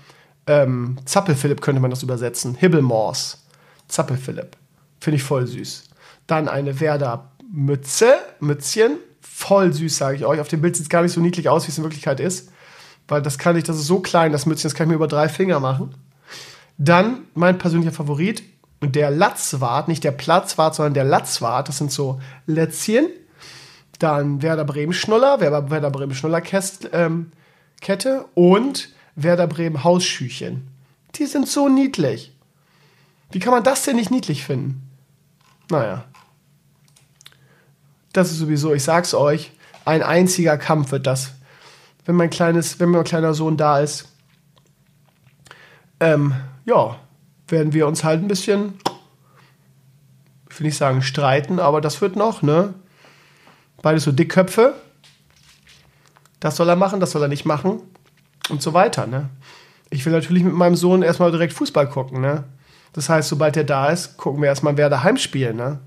ähm, Zappelphilipp könnte man das übersetzen. Hibbelmors. Zappelphilipp. Finde ich voll süß. Dann eine Werder Mütze, Mützchen. Voll süß, sage ich euch. Auf dem Bild sieht es gar nicht so niedlich aus, wie es in Wirklichkeit ist weil das kann ich, das ist so klein, das Mützchen, das kann ich mir über drei Finger machen. Dann mein persönlicher Favorit, der Latzwart, nicht der Platzwart, sondern der Latzwart, das sind so Lätzchen. Dann Werder Bremen Schnuller, Werder Bremen Schnuller ähm, Kette und Werder Bremen Hausschüchen. Die sind so niedlich. Wie kann man das denn nicht niedlich finden? Naja. Das ist sowieso, ich sag's euch, ein einziger Kampf wird das wenn mein kleines, wenn mein kleiner Sohn da ist. Ähm, ja, werden wir uns halt ein bisschen, ich will nicht sagen streiten, aber das wird noch, ne? Beide so Dickköpfe. Das soll er machen, das soll er nicht machen und so weiter, ne? Ich will natürlich mit meinem Sohn erstmal direkt Fußball gucken, ne? Das heißt, sobald er da ist, gucken wir erstmal, wer daheim spielt, ne?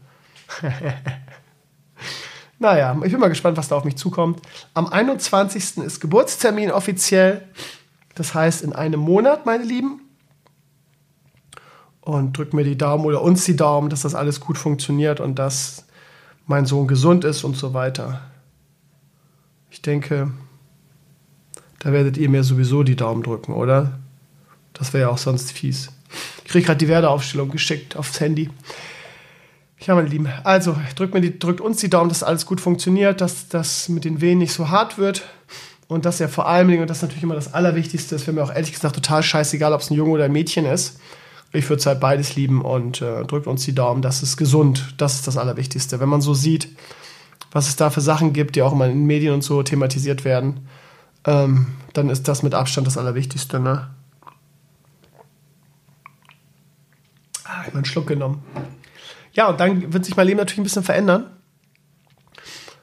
naja, ich bin mal gespannt, was da auf mich zukommt. Am 21. ist Geburtstermin offiziell. Das heißt, in einem Monat, meine Lieben. Und drückt mir die Daumen oder uns die Daumen, dass das alles gut funktioniert und dass mein Sohn gesund ist und so weiter. Ich denke, da werdet ihr mir sowieso die Daumen drücken, oder? Das wäre ja auch sonst fies. Ich kriege gerade die Werdeaufstellung geschickt aufs Handy. Ja, meine Lieben, also drückt, mir die, drückt uns die Daumen, dass alles gut funktioniert, dass das mit den Wehen nicht so hart wird und dass er vor allem, und das ist natürlich immer das Allerwichtigste, es wäre mir auch ehrlich gesagt total scheißegal, ob es ein Junge oder ein Mädchen ist. Ich würde es halt beides lieben und äh, drückt uns die Daumen, das ist gesund, das ist das Allerwichtigste. Wenn man so sieht, was es da für Sachen gibt, die auch immer in den Medien und so thematisiert werden, ähm, dann ist das mit Abstand das Allerwichtigste. Ne? Ah, ich habe einen Schluck genommen. Ja, und dann wird sich mein Leben natürlich ein bisschen verändern.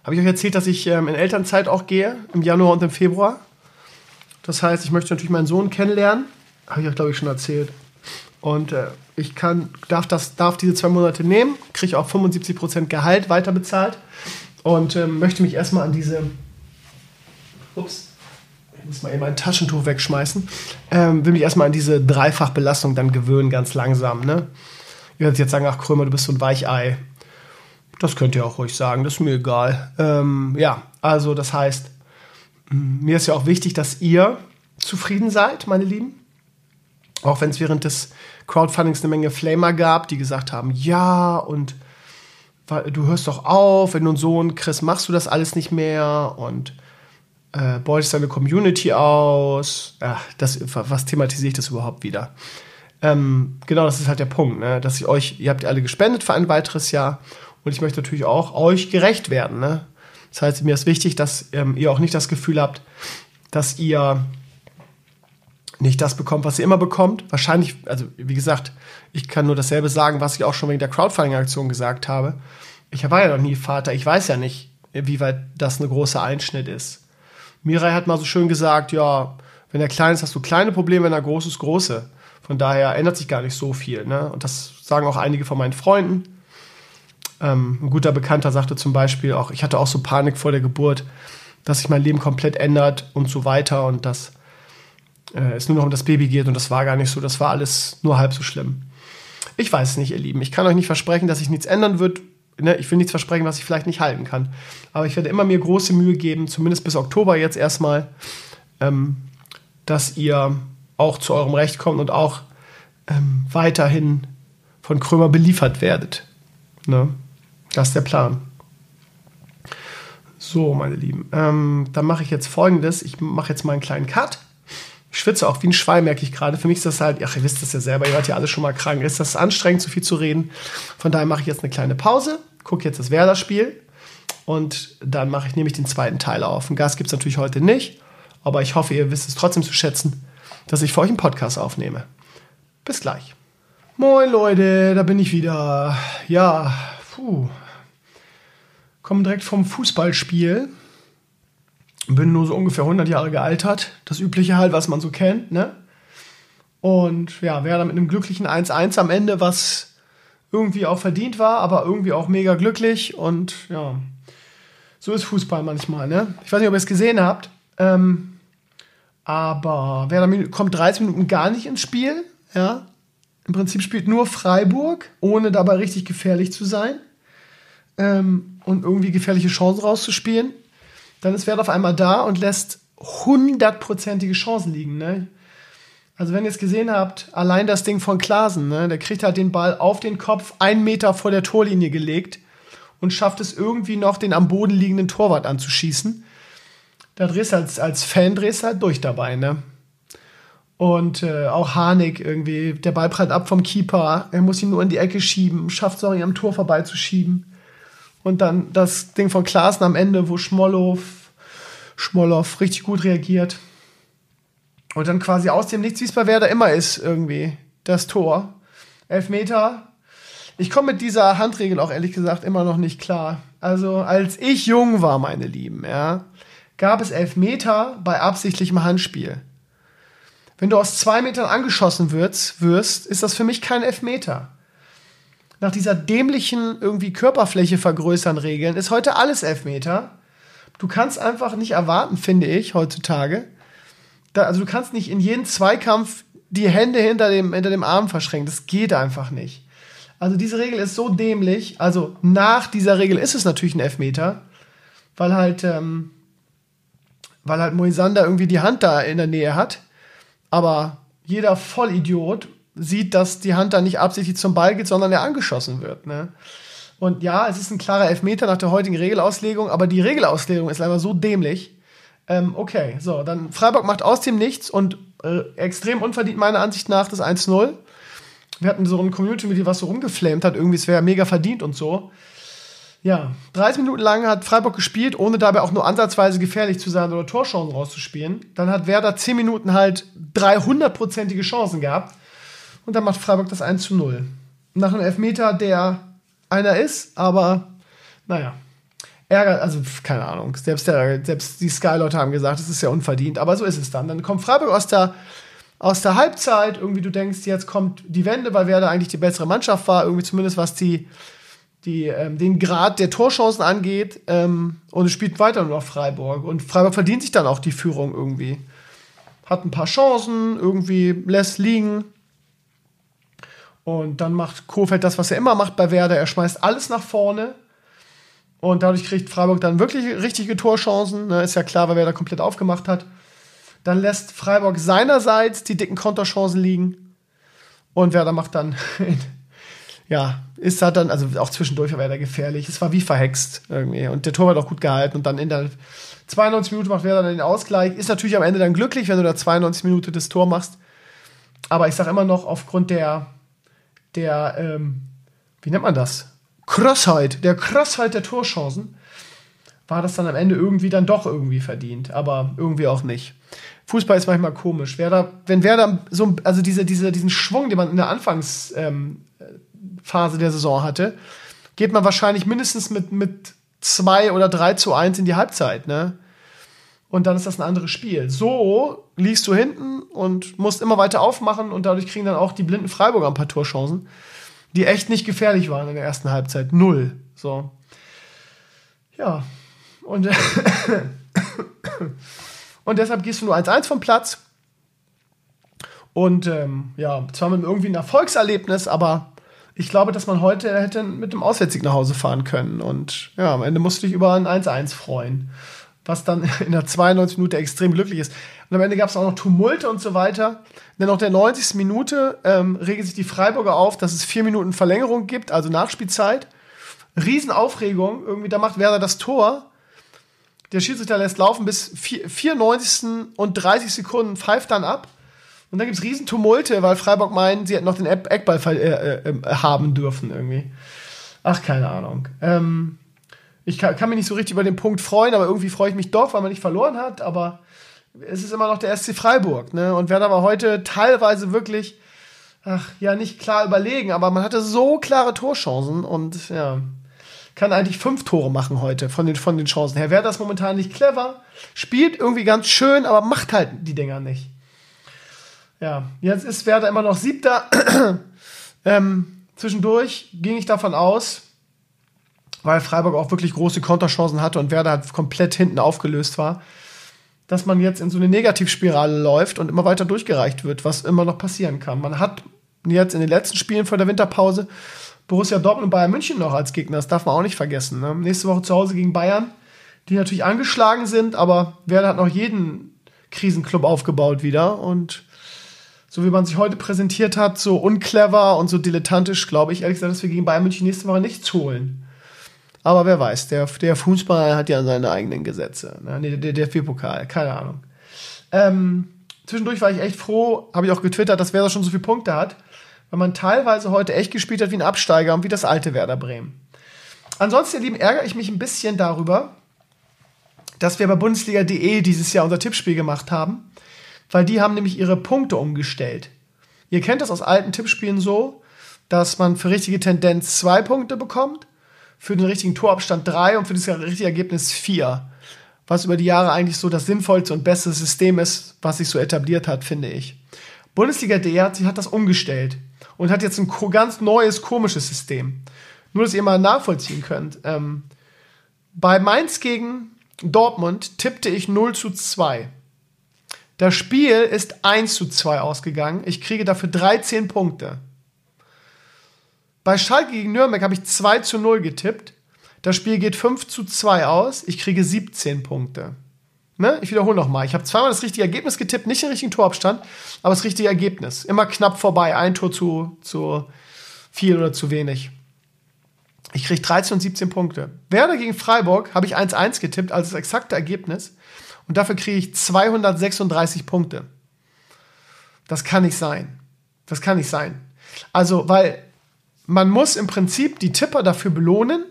Habe ich euch erzählt, dass ich ähm, in Elternzeit auch gehe, im Januar und im Februar. Das heißt, ich möchte natürlich meinen Sohn kennenlernen. Habe ich euch, glaube ich, schon erzählt. Und äh, ich kann, darf, das, darf diese zwei Monate nehmen, kriege auch 75% Gehalt weiterbezahlt und äh, möchte mich erstmal an diese. Ups, ich muss mal eben ein Taschentuch wegschmeißen. Ähm, will mich erstmal an diese Dreifachbelastung dann gewöhnen, ganz langsam. Ne? Ihr werdet jetzt sagen, ach Krömer, du bist so ein Weichei. Das könnt ihr auch ruhig sagen, das ist mir egal. Ähm, ja, also das heißt, mir ist ja auch wichtig, dass ihr zufrieden seid, meine Lieben. Auch wenn es während des Crowdfundings eine Menge Flamer gab, die gesagt haben, ja, und du hörst doch auf, wenn du einen Sohn kriegst, machst du das alles nicht mehr und äh, beutest deine Community aus. Ja, das, was thematisiere ich das überhaupt wieder? Ähm, genau, das ist halt der Punkt, ne? dass ich euch, ihr habt alle gespendet für ein weiteres Jahr und ich möchte natürlich auch euch gerecht werden. Ne? Das heißt, mir ist wichtig, dass ähm, ihr auch nicht das Gefühl habt, dass ihr nicht das bekommt, was ihr immer bekommt. Wahrscheinlich, also wie gesagt, ich kann nur dasselbe sagen, was ich auch schon wegen der Crowdfunding-Aktion gesagt habe. Ich war ja noch nie Vater, ich weiß ja nicht, wie weit das ein großer Einschnitt ist. Mirai hat mal so schön gesagt, ja, wenn er klein ist, hast du kleine Probleme, wenn er groß ist, große. Von daher ändert sich gar nicht so viel. Ne? Und das sagen auch einige von meinen Freunden. Ähm, ein guter Bekannter sagte zum Beispiel auch, ich hatte auch so Panik vor der Geburt, dass sich mein Leben komplett ändert und so weiter und dass äh, es nur noch um das Baby geht und das war gar nicht so, das war alles nur halb so schlimm. Ich weiß es nicht, ihr Lieben. Ich kann euch nicht versprechen, dass sich nichts ändern wird. Ne? Ich will nichts versprechen, was ich vielleicht nicht halten kann. Aber ich werde immer mir große Mühe geben, zumindest bis Oktober jetzt erstmal, ähm, dass ihr auch zu eurem Recht kommt und auch ähm, weiterhin von Krömer beliefert werdet. Ne? Das ist der Plan. So, meine Lieben, ähm, dann mache ich jetzt folgendes. Ich mache jetzt mal einen kleinen Cut. Ich schwitze auch wie ein Schwein, merke ich gerade. Für mich ist das halt, ach, ihr wisst das ja selber, ihr wart ja alle schon mal krank. Ist das anstrengend, so viel zu reden? Von daher mache ich jetzt eine kleine Pause, gucke jetzt das Werder-Spiel und dann mache ich nämlich den zweiten Teil auf. Ein Gas gibt es natürlich heute nicht, aber ich hoffe, ihr wisst es trotzdem zu schätzen, dass ich für euch einen Podcast aufnehme. Bis gleich. Moin Leute, da bin ich wieder. Ja, puh. Kommen direkt vom Fußballspiel bin nur so ungefähr 100 Jahre gealtert. Das übliche halt, was man so kennt, ne? Und ja, wäre dann mit einem glücklichen 1-1 am Ende, was irgendwie auch verdient war, aber irgendwie auch mega glücklich. Und ja, so ist Fußball manchmal, ne? Ich weiß nicht, ob ihr es gesehen habt, ähm, aber Werder kommt 30 Minuten gar nicht ins Spiel, ja? Im Prinzip spielt nur Freiburg, ohne dabei richtig gefährlich zu sein ähm, und irgendwie gefährliche Chancen rauszuspielen dann ist Wert auf einmal da und lässt hundertprozentige Chancen liegen. Ne? Also wenn ihr es gesehen habt, allein das Ding von Klasen, ne, der kriegt halt den Ball auf den Kopf einen Meter vor der Torlinie gelegt und schafft es irgendwie noch, den am Boden liegenden Torwart anzuschießen. Da drehst du als, als Fan drehst halt durch dabei, ne? Und äh, auch Harnik irgendwie, der Ball prallt ab vom Keeper, er muss ihn nur in die Ecke schieben, schafft es auch, ihn am Tor vorbeizuschieben. Und dann das Ding von Klaassen am Ende, wo Schmollow, Schmollow richtig gut reagiert. Und dann quasi aus dem Nichts, wie es bei Werder immer ist, irgendwie, das Tor. Elfmeter. Ich komme mit dieser Handregel auch ehrlich gesagt immer noch nicht klar. Also, als ich jung war, meine Lieben, ja, gab es Elfmeter bei absichtlichem Handspiel. Wenn du aus zwei Metern angeschossen wirst, wirst, ist das für mich kein Elfmeter. Nach dieser dämlichen irgendwie Körperfläche vergrößern Regeln ist heute alles Elfmeter. Du kannst einfach nicht erwarten, finde ich, heutzutage. Da, also du kannst nicht in jeden Zweikampf die Hände hinter dem, hinter dem Arm verschränken. Das geht einfach nicht. Also diese Regel ist so dämlich. Also nach dieser Regel ist es natürlich ein Elfmeter, weil halt, ähm, weil halt Moisander irgendwie die Hand da in der Nähe hat. Aber jeder Vollidiot sieht, dass die Hand da nicht absichtlich zum Ball geht, sondern er angeschossen wird. Ne? Und ja, es ist ein klarer Elfmeter nach der heutigen Regelauslegung, aber die Regelauslegung ist einfach so dämlich. Ähm, okay, so, dann Freiburg macht aus dem Nichts und äh, extrem unverdient meiner Ansicht nach das 1-0. Wir hatten so ein Community-Mitglied, was so rumgeflamed hat, irgendwie, es wäre mega verdient und so. Ja, 30 Minuten lang hat Freiburg gespielt, ohne dabei auch nur ansatzweise gefährlich zu sein oder Torchancen rauszuspielen. Dann hat Werder 10 Minuten halt 300-prozentige Chancen gehabt. Und dann macht Freiburg das 1 zu 0. Nach einem Elfmeter, der einer ist, aber naja. Ärger, also keine Ahnung. Selbst, der, selbst die Sky-Leute haben gesagt, es ist ja unverdient, aber so ist es dann. Dann kommt Freiburg aus der, aus der Halbzeit, irgendwie du denkst, jetzt kommt die Wende, weil Werder eigentlich die bessere Mannschaft war, irgendwie zumindest was die, die, ähm, den Grad der Torchancen angeht. Ähm, und es spielt weiter nur noch Freiburg. Und Freiburg verdient sich dann auch die Führung irgendwie. Hat ein paar Chancen, irgendwie lässt liegen. Und dann macht Kofeld das, was er immer macht bei Werder. Er schmeißt alles nach vorne. Und dadurch kriegt Freiburg dann wirklich richtige Torchancen. Ne, ist ja klar, weil Werder komplett aufgemacht hat. Dann lässt Freiburg seinerseits die dicken Konterchancen liegen. Und Werder macht dann ja, ist halt dann, also auch zwischendurch war er gefährlich. Es war wie verhext irgendwie. Und der Tor war doch gut gehalten. Und dann in der 92 Minuten macht Werder dann den Ausgleich. Ist natürlich am Ende dann glücklich, wenn du da 92 Minuten das Tor machst. Aber ich sag immer noch, aufgrund der, der, ähm, wie nennt man das? Crossheit, der Crossheit der Torchancen, war das dann am Ende irgendwie dann doch irgendwie verdient. Aber irgendwie auch nicht. Fußball ist manchmal komisch. Werder, wenn Werder so, also diese, diese, diesen Schwung, den man in der Anfangs, ähm, der Saison hatte, geht man wahrscheinlich mindestens mit, mit 2 oder 3 zu 1 in die Halbzeit, ne? Und dann ist das ein anderes Spiel. So liegst du hinten und musst immer weiter aufmachen und dadurch kriegen dann auch die blinden Freiburger ein paar Torchancen, die echt nicht gefährlich waren in der ersten Halbzeit. Null. So. Ja. Und, und deshalb gehst du nur 1-1 vom Platz. Und ähm, ja, zwar mit irgendwie ein Erfolgserlebnis, aber ich glaube, dass man heute hätte mit dem Auswärtssieg nach Hause fahren können. Und ja, am Ende musste ich über ein 1-1 freuen. Was dann in der 92 Minute extrem glücklich ist. Und am Ende gab es auch noch Tumulte und so weiter. Denn auch der 90. Minute ähm, regelt sich die Freiburger auf, dass es vier Minuten Verlängerung gibt, also Nachspielzeit. Riesenaufregung. Irgendwie, da macht Werder das Tor. Der Schiedsrichter lässt laufen bis 94. und 30 Sekunden, pfeift dann ab. Und dann gibt es Riesentumulte, weil Freiburg meint, sie hätten noch den Eckball äh, äh, äh, haben dürfen irgendwie. Ach, keine Ahnung. Ähm, ich kann, kann, mich nicht so richtig über den Punkt freuen, aber irgendwie freue ich mich doch, weil man nicht verloren hat. Aber es ist immer noch der SC Freiburg. Ne? Und Werder war heute teilweise wirklich, ach ja, nicht klar überlegen, aber man hatte so klare Torchancen und ja, kann eigentlich fünf Tore machen heute von den, von den Chancen her. Werder ist momentan nicht clever, spielt irgendwie ganz schön, aber macht halt die Dinger nicht. Ja, jetzt ist Werder immer noch siebter. ähm, zwischendurch ging ich davon aus, weil Freiburg auch wirklich große Konterchancen hatte und Werder halt komplett hinten aufgelöst war, dass man jetzt in so eine Negativspirale läuft und immer weiter durchgereicht wird, was immer noch passieren kann. Man hat jetzt in den letzten Spielen vor der Winterpause Borussia Dortmund und Bayern München noch als Gegner, das darf man auch nicht vergessen. Ne? Nächste Woche zu Hause gegen Bayern, die natürlich angeschlagen sind, aber Werder hat noch jeden Krisenclub aufgebaut wieder und so wie man sich heute präsentiert hat, so unclever und so dilettantisch, glaube ich ehrlich gesagt, dass wir gegen Bayern München nächste Woche nichts holen. Aber wer weiß, der, der Fußball hat ja seine eigenen Gesetze. Ne? Nee, der, der DFB-Pokal, keine Ahnung. Ähm, zwischendurch war ich echt froh, habe ich auch getwittert, dass Werder schon so viele Punkte hat, weil man teilweise heute echt gespielt hat wie ein Absteiger und wie das alte Werder Bremen. Ansonsten, ihr Lieben, ärgere ich mich ein bisschen darüber, dass wir bei Bundesliga.de dieses Jahr unser Tippspiel gemacht haben weil die haben nämlich ihre Punkte umgestellt. Ihr kennt das aus alten Tippspielen so, dass man für richtige Tendenz zwei Punkte bekommt, für den richtigen Torabstand drei und für das richtige Ergebnis vier. Was über die Jahre eigentlich so das sinnvollste und beste System ist, was sich so etabliert hat, finde ich. Bundesliga.de hat, hat das umgestellt und hat jetzt ein ganz neues, komisches System. Nur, dass ihr mal nachvollziehen könnt. Ähm, bei Mainz gegen Dortmund tippte ich 0 zu 2. Das Spiel ist 1 zu 2 ausgegangen. Ich kriege dafür 13 Punkte. Bei Schalke gegen Nürnberg habe ich 2 zu 0 getippt. Das Spiel geht 5 zu 2 aus. Ich kriege 17 Punkte. Ne? Ich wiederhole nochmal. Ich habe zweimal das richtige Ergebnis getippt, nicht den richtigen Torabstand, aber das richtige Ergebnis. Immer knapp vorbei. Ein Tor zu, zu viel oder zu wenig. Ich kriege 13 und 17 Punkte. Werder gegen Freiburg habe ich 1-1 getippt als das exakte Ergebnis. Und dafür kriege ich 236 Punkte. Das kann nicht sein. Das kann nicht sein. Also, weil man muss im Prinzip die Tipper dafür belohnen,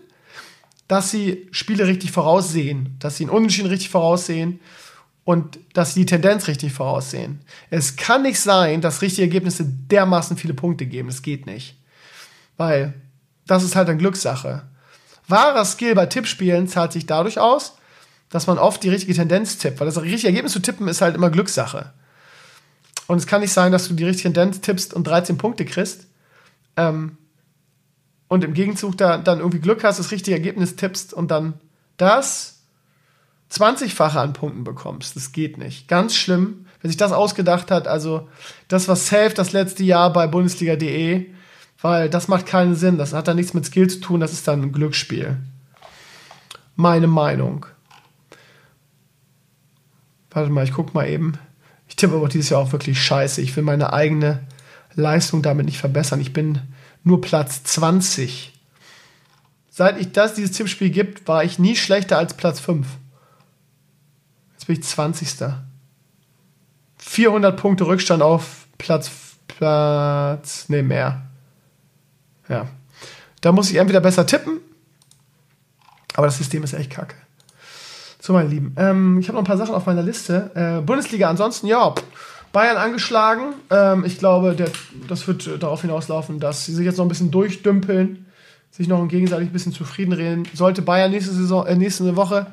dass sie Spiele richtig voraussehen, dass sie einen Unentschieden richtig voraussehen und dass sie die Tendenz richtig voraussehen. Es kann nicht sein, dass richtige Ergebnisse dermaßen viele Punkte geben. Das geht nicht. Weil das ist halt eine Glückssache. Wahrer Skill bei Tippspielen zahlt sich dadurch aus, dass man oft die richtige Tendenz tippt, weil das richtige Ergebnis zu tippen ist halt immer Glückssache. Und es kann nicht sein, dass du die richtige Tendenz tippst und 13 Punkte kriegst ähm, und im Gegenzug da, dann irgendwie Glück hast, das richtige Ergebnis tippst und dann das 20-fache an Punkten bekommst. Das geht nicht. Ganz schlimm, wer sich das ausgedacht hat. Also, das war safe das letzte Jahr bei Bundesliga.de weil das macht keinen Sinn. Das hat dann nichts mit Skill zu tun, das ist dann ein Glücksspiel. Meine Meinung. Warte mal, ich guck mal eben. Ich tippe aber dieses Jahr auch wirklich scheiße. Ich will meine eigene Leistung damit nicht verbessern. Ich bin nur Platz 20. Seit ich das, dieses Tippspiel gibt, war ich nie schlechter als Platz 5. Jetzt bin ich 20. 400 Punkte Rückstand auf Platz, Platz, nee, mehr. Ja. Da muss ich entweder besser tippen, aber das System ist echt kacke. So, meine Lieben. Ähm, ich habe noch ein paar Sachen auf meiner Liste. Äh, Bundesliga ansonsten, ja, Bayern angeschlagen. Ähm, ich glaube, der, das wird äh, darauf hinauslaufen, dass sie sich jetzt noch ein bisschen durchdümpeln, sich noch gegenseitig ein bisschen zufrieden reden. Sollte Bayern nächste, Saison, äh, nächste Woche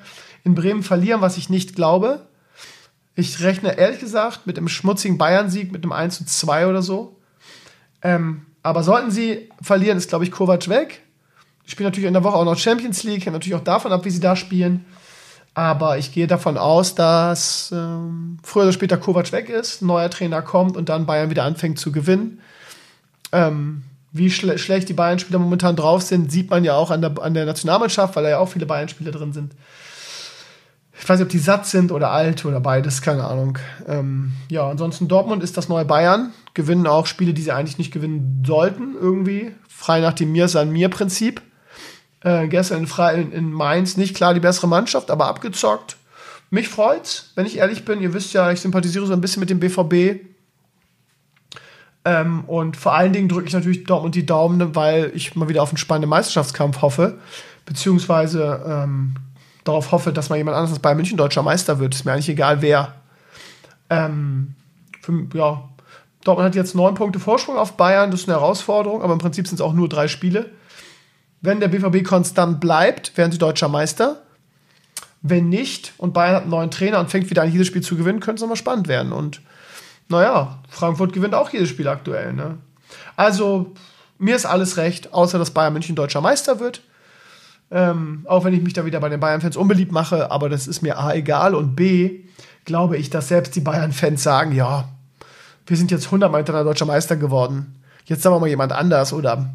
in Bremen verlieren, was ich nicht glaube. Ich rechne ehrlich gesagt mit einem schmutzigen Bayern-Sieg, mit einem 1 zu 2 oder so. Ähm, aber sollten sie verlieren, ist, glaube ich, Kovac weg. Die spielen natürlich in der Woche auch noch Champions League, hängt natürlich auch davon ab, wie sie da spielen. Aber ich gehe davon aus, dass ähm, früher oder später Kovac weg ist, neuer Trainer kommt und dann Bayern wieder anfängt zu gewinnen. Ähm, wie schle schlecht die Bayern-Spieler momentan drauf sind, sieht man ja auch an der, an der Nationalmannschaft, weil da ja auch viele Bayern-Spieler drin sind. Ich weiß nicht, ob die satt sind oder alt oder beides, keine Ahnung. Ähm, ja, ansonsten Dortmund ist das neue Bayern. Gewinnen auch Spiele, die sie eigentlich nicht gewinnen sollten, irgendwie. Frei nach dem Mir san mir Prinzip. Äh, gestern in, in, Mainz nicht klar die bessere Mannschaft, aber abgezockt. Mich freut's, wenn ich ehrlich bin. Ihr wisst ja, ich sympathisiere so ein bisschen mit dem BVB. Ähm, und vor allen Dingen drücke ich natürlich Dortmund die Daumen, weil ich mal wieder auf einen spannenden Meisterschaftskampf hoffe. Beziehungsweise ähm, darauf hoffe, dass mal jemand anderes als Bayern München deutscher Meister wird. Ist mir eigentlich egal, wer. Ähm, für, ja, Dortmund hat jetzt neun Punkte Vorsprung auf Bayern, das ist eine Herausforderung, aber im Prinzip sind es auch nur drei Spiele. Wenn der BVB konstant bleibt, werden sie deutscher Meister. Wenn nicht und Bayern hat einen neuen Trainer und fängt wieder an, jedes Spiel zu gewinnen, könnte es nochmal spannend werden. Und naja, Frankfurt gewinnt auch jedes Spiel aktuell. Ne? Also, mir ist alles recht, außer dass Bayern München deutscher Meister wird. Ähm, auch wenn ich mich da wieder bei den Bayern-Fans unbeliebt mache, aber das ist mir A egal und B glaube ich, dass selbst die Bayern-Fans sagen, ja, wir sind jetzt 100 Mal hintereinander deutscher Meister geworden. Jetzt sagen wir mal jemand anders oder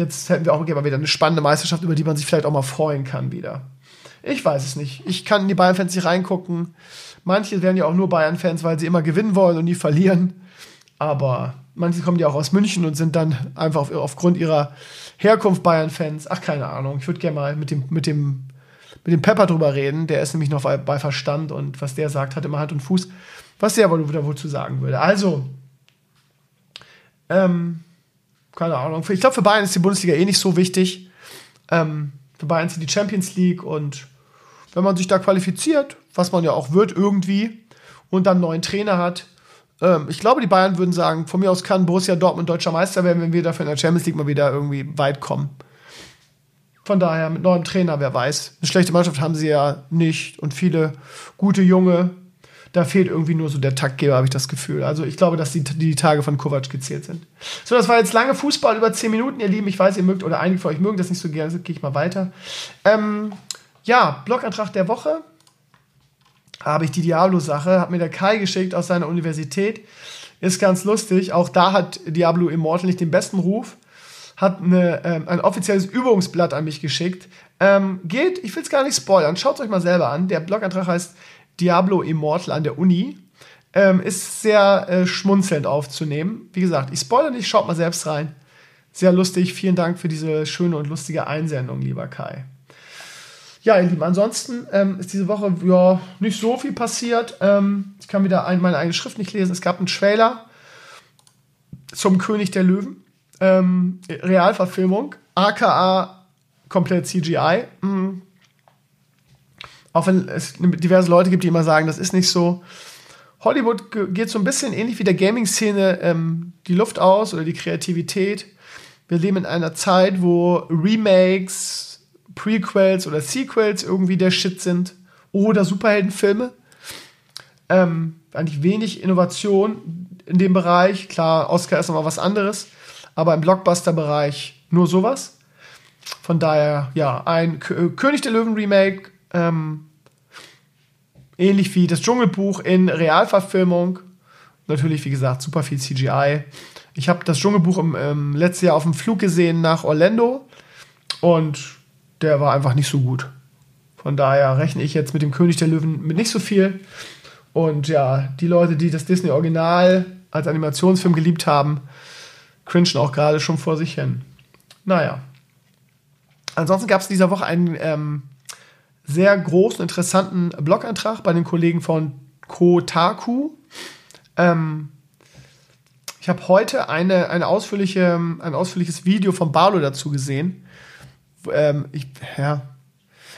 jetzt hätten wir auch mal wieder eine spannende Meisterschaft, über die man sich vielleicht auch mal freuen kann wieder. Ich weiß es nicht. Ich kann in die Bayern-Fans nicht reingucken. Manche werden ja auch nur Bayern-Fans, weil sie immer gewinnen wollen und nie verlieren. Aber manche kommen ja auch aus München und sind dann einfach auf, aufgrund ihrer Herkunft Bayern-Fans. Ach, keine Ahnung. Ich würde gerne mal mit dem, mit, dem, mit dem Pepper drüber reden. Der ist nämlich noch bei, bei Verstand und was der sagt, hat immer Hand und Fuß. Was der wohl, wohl zu sagen würde. Also, ähm, keine Ahnung. Ich glaube, für Bayern ist die Bundesliga eh nicht so wichtig. Ähm, für Bayern ist die Champions League und wenn man sich da qualifiziert, was man ja auch wird irgendwie, und dann einen neuen Trainer hat, Ähm, ich glaube, die Bayern würden sagen, von mir aus kann Borussia Dortmund deutscher Meister werden, wenn wir dafür in der Champions League mal wieder irgendwie weit kommen. Von daher, mit neuem Trainer, wer weiß. Eine schlechte Mannschaft haben sie ja nicht und viele gute Junge. Da fehlt irgendwie nur so der Taktgeber, habe ich das Gefühl. Also ich glaube, dass die, die Tage von Kovac gezählt sind. So, das war jetzt lange Fußball über 10 Minuten, ihr Lieben. Ich weiß, ihr mögt oder einige von euch mögen das nicht so gerne, gehe ich mal weiter. Ähm, ja, Blogantrag der Woche habe ich die Diablo-Sache, hat mir der Kai geschickt aus seiner Universität. Ist ganz lustig. Auch da hat Diablo Immortal nicht den besten Ruf. Hat eine, ähm, ein offizielles Übungsblatt an mich geschickt. Ähm, geht, ich will es gar nicht spoilern, schaut es euch mal selber an. Der Blogantrag heißt Diablo Immortal an der Uni. Ähm, ist sehr äh, schmunzelnd aufzunehmen. Wie gesagt, ich spoilere nicht, schaut mal selbst rein. Sehr lustig. Vielen Dank für diese schöne und lustige Einsendung, lieber Kai. Ja, ihr Lieben, ansonsten ähm, ist diese Woche ja nicht so viel passiert. Ähm, ich kann wieder ein, meine eigene Schrift nicht lesen. Es gab einen Trailer zum König der Löwen. Ähm, Realverfilmung, aka komplett CGI. Mhm. Auch wenn es diverse Leute gibt, die immer sagen, das ist nicht so. Hollywood geht so ein bisschen ähnlich wie der Gaming-Szene ähm, die Luft aus oder die Kreativität. Wir leben in einer Zeit, wo Remakes, Prequels oder Sequels irgendwie der Shit sind oder Superheldenfilme. Ähm, eigentlich wenig Innovation in dem Bereich. Klar, Oscar ist nochmal was anderes, aber im Blockbuster-Bereich nur sowas. Von daher, ja, ein äh, König der Löwen Remake, ähm, ähnlich wie das Dschungelbuch in Realverfilmung. Natürlich, wie gesagt, super viel CGI. Ich habe das Dschungelbuch im, im letzten Jahr auf dem Flug gesehen nach Orlando und der war einfach nicht so gut. Von daher rechne ich jetzt mit dem König der Löwen mit nicht so viel. Und ja, die Leute, die das Disney Original als Animationsfilm geliebt haben, cringen auch gerade schon vor sich hin. Naja. Ansonsten gab es in dieser Woche einen ähm, sehr großen, interessanten Blog-Eintrag bei den Kollegen von Kotaku. Ähm, ich habe heute eine, eine ausführliche, ein ausführliches Video von Barlo dazu gesehen ähm, ich, ja,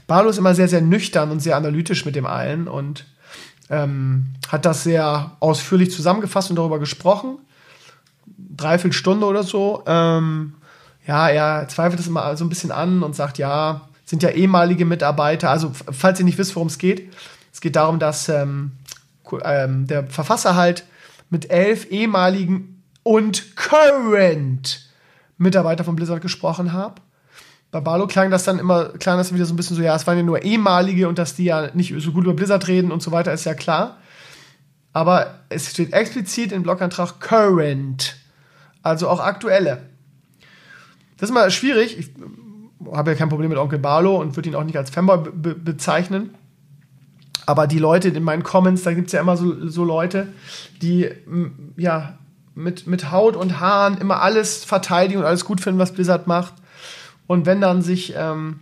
Barlow ist immer sehr, sehr nüchtern und sehr analytisch mit dem allen und ähm, hat das sehr ausführlich zusammengefasst und darüber gesprochen. Dreiviertel Stunde oder so. Ähm, ja, er zweifelt es immer so ein bisschen an und sagt, ja, sind ja ehemalige Mitarbeiter. Also, falls ihr nicht wisst, worum es geht, es geht darum, dass ähm, ähm, der Verfasser halt mit elf ehemaligen und current Mitarbeiter von Blizzard gesprochen hat bei Barlow klang das dann immer, klang das wieder so ein bisschen so, ja, es waren ja nur ehemalige und dass die ja nicht so gut über Blizzard reden und so weiter, ist ja klar. Aber es steht explizit im Blogantrag current. Also auch aktuelle. Das ist mal schwierig. Ich habe ja kein Problem mit Onkel Barlow und würde ihn auch nicht als Fanboy be bezeichnen. Aber die Leute in meinen Comments, da gibt es ja immer so, so Leute, die ja mit, mit Haut und Haaren immer alles verteidigen und alles gut finden, was Blizzard macht. Und wenn dann sich ähm,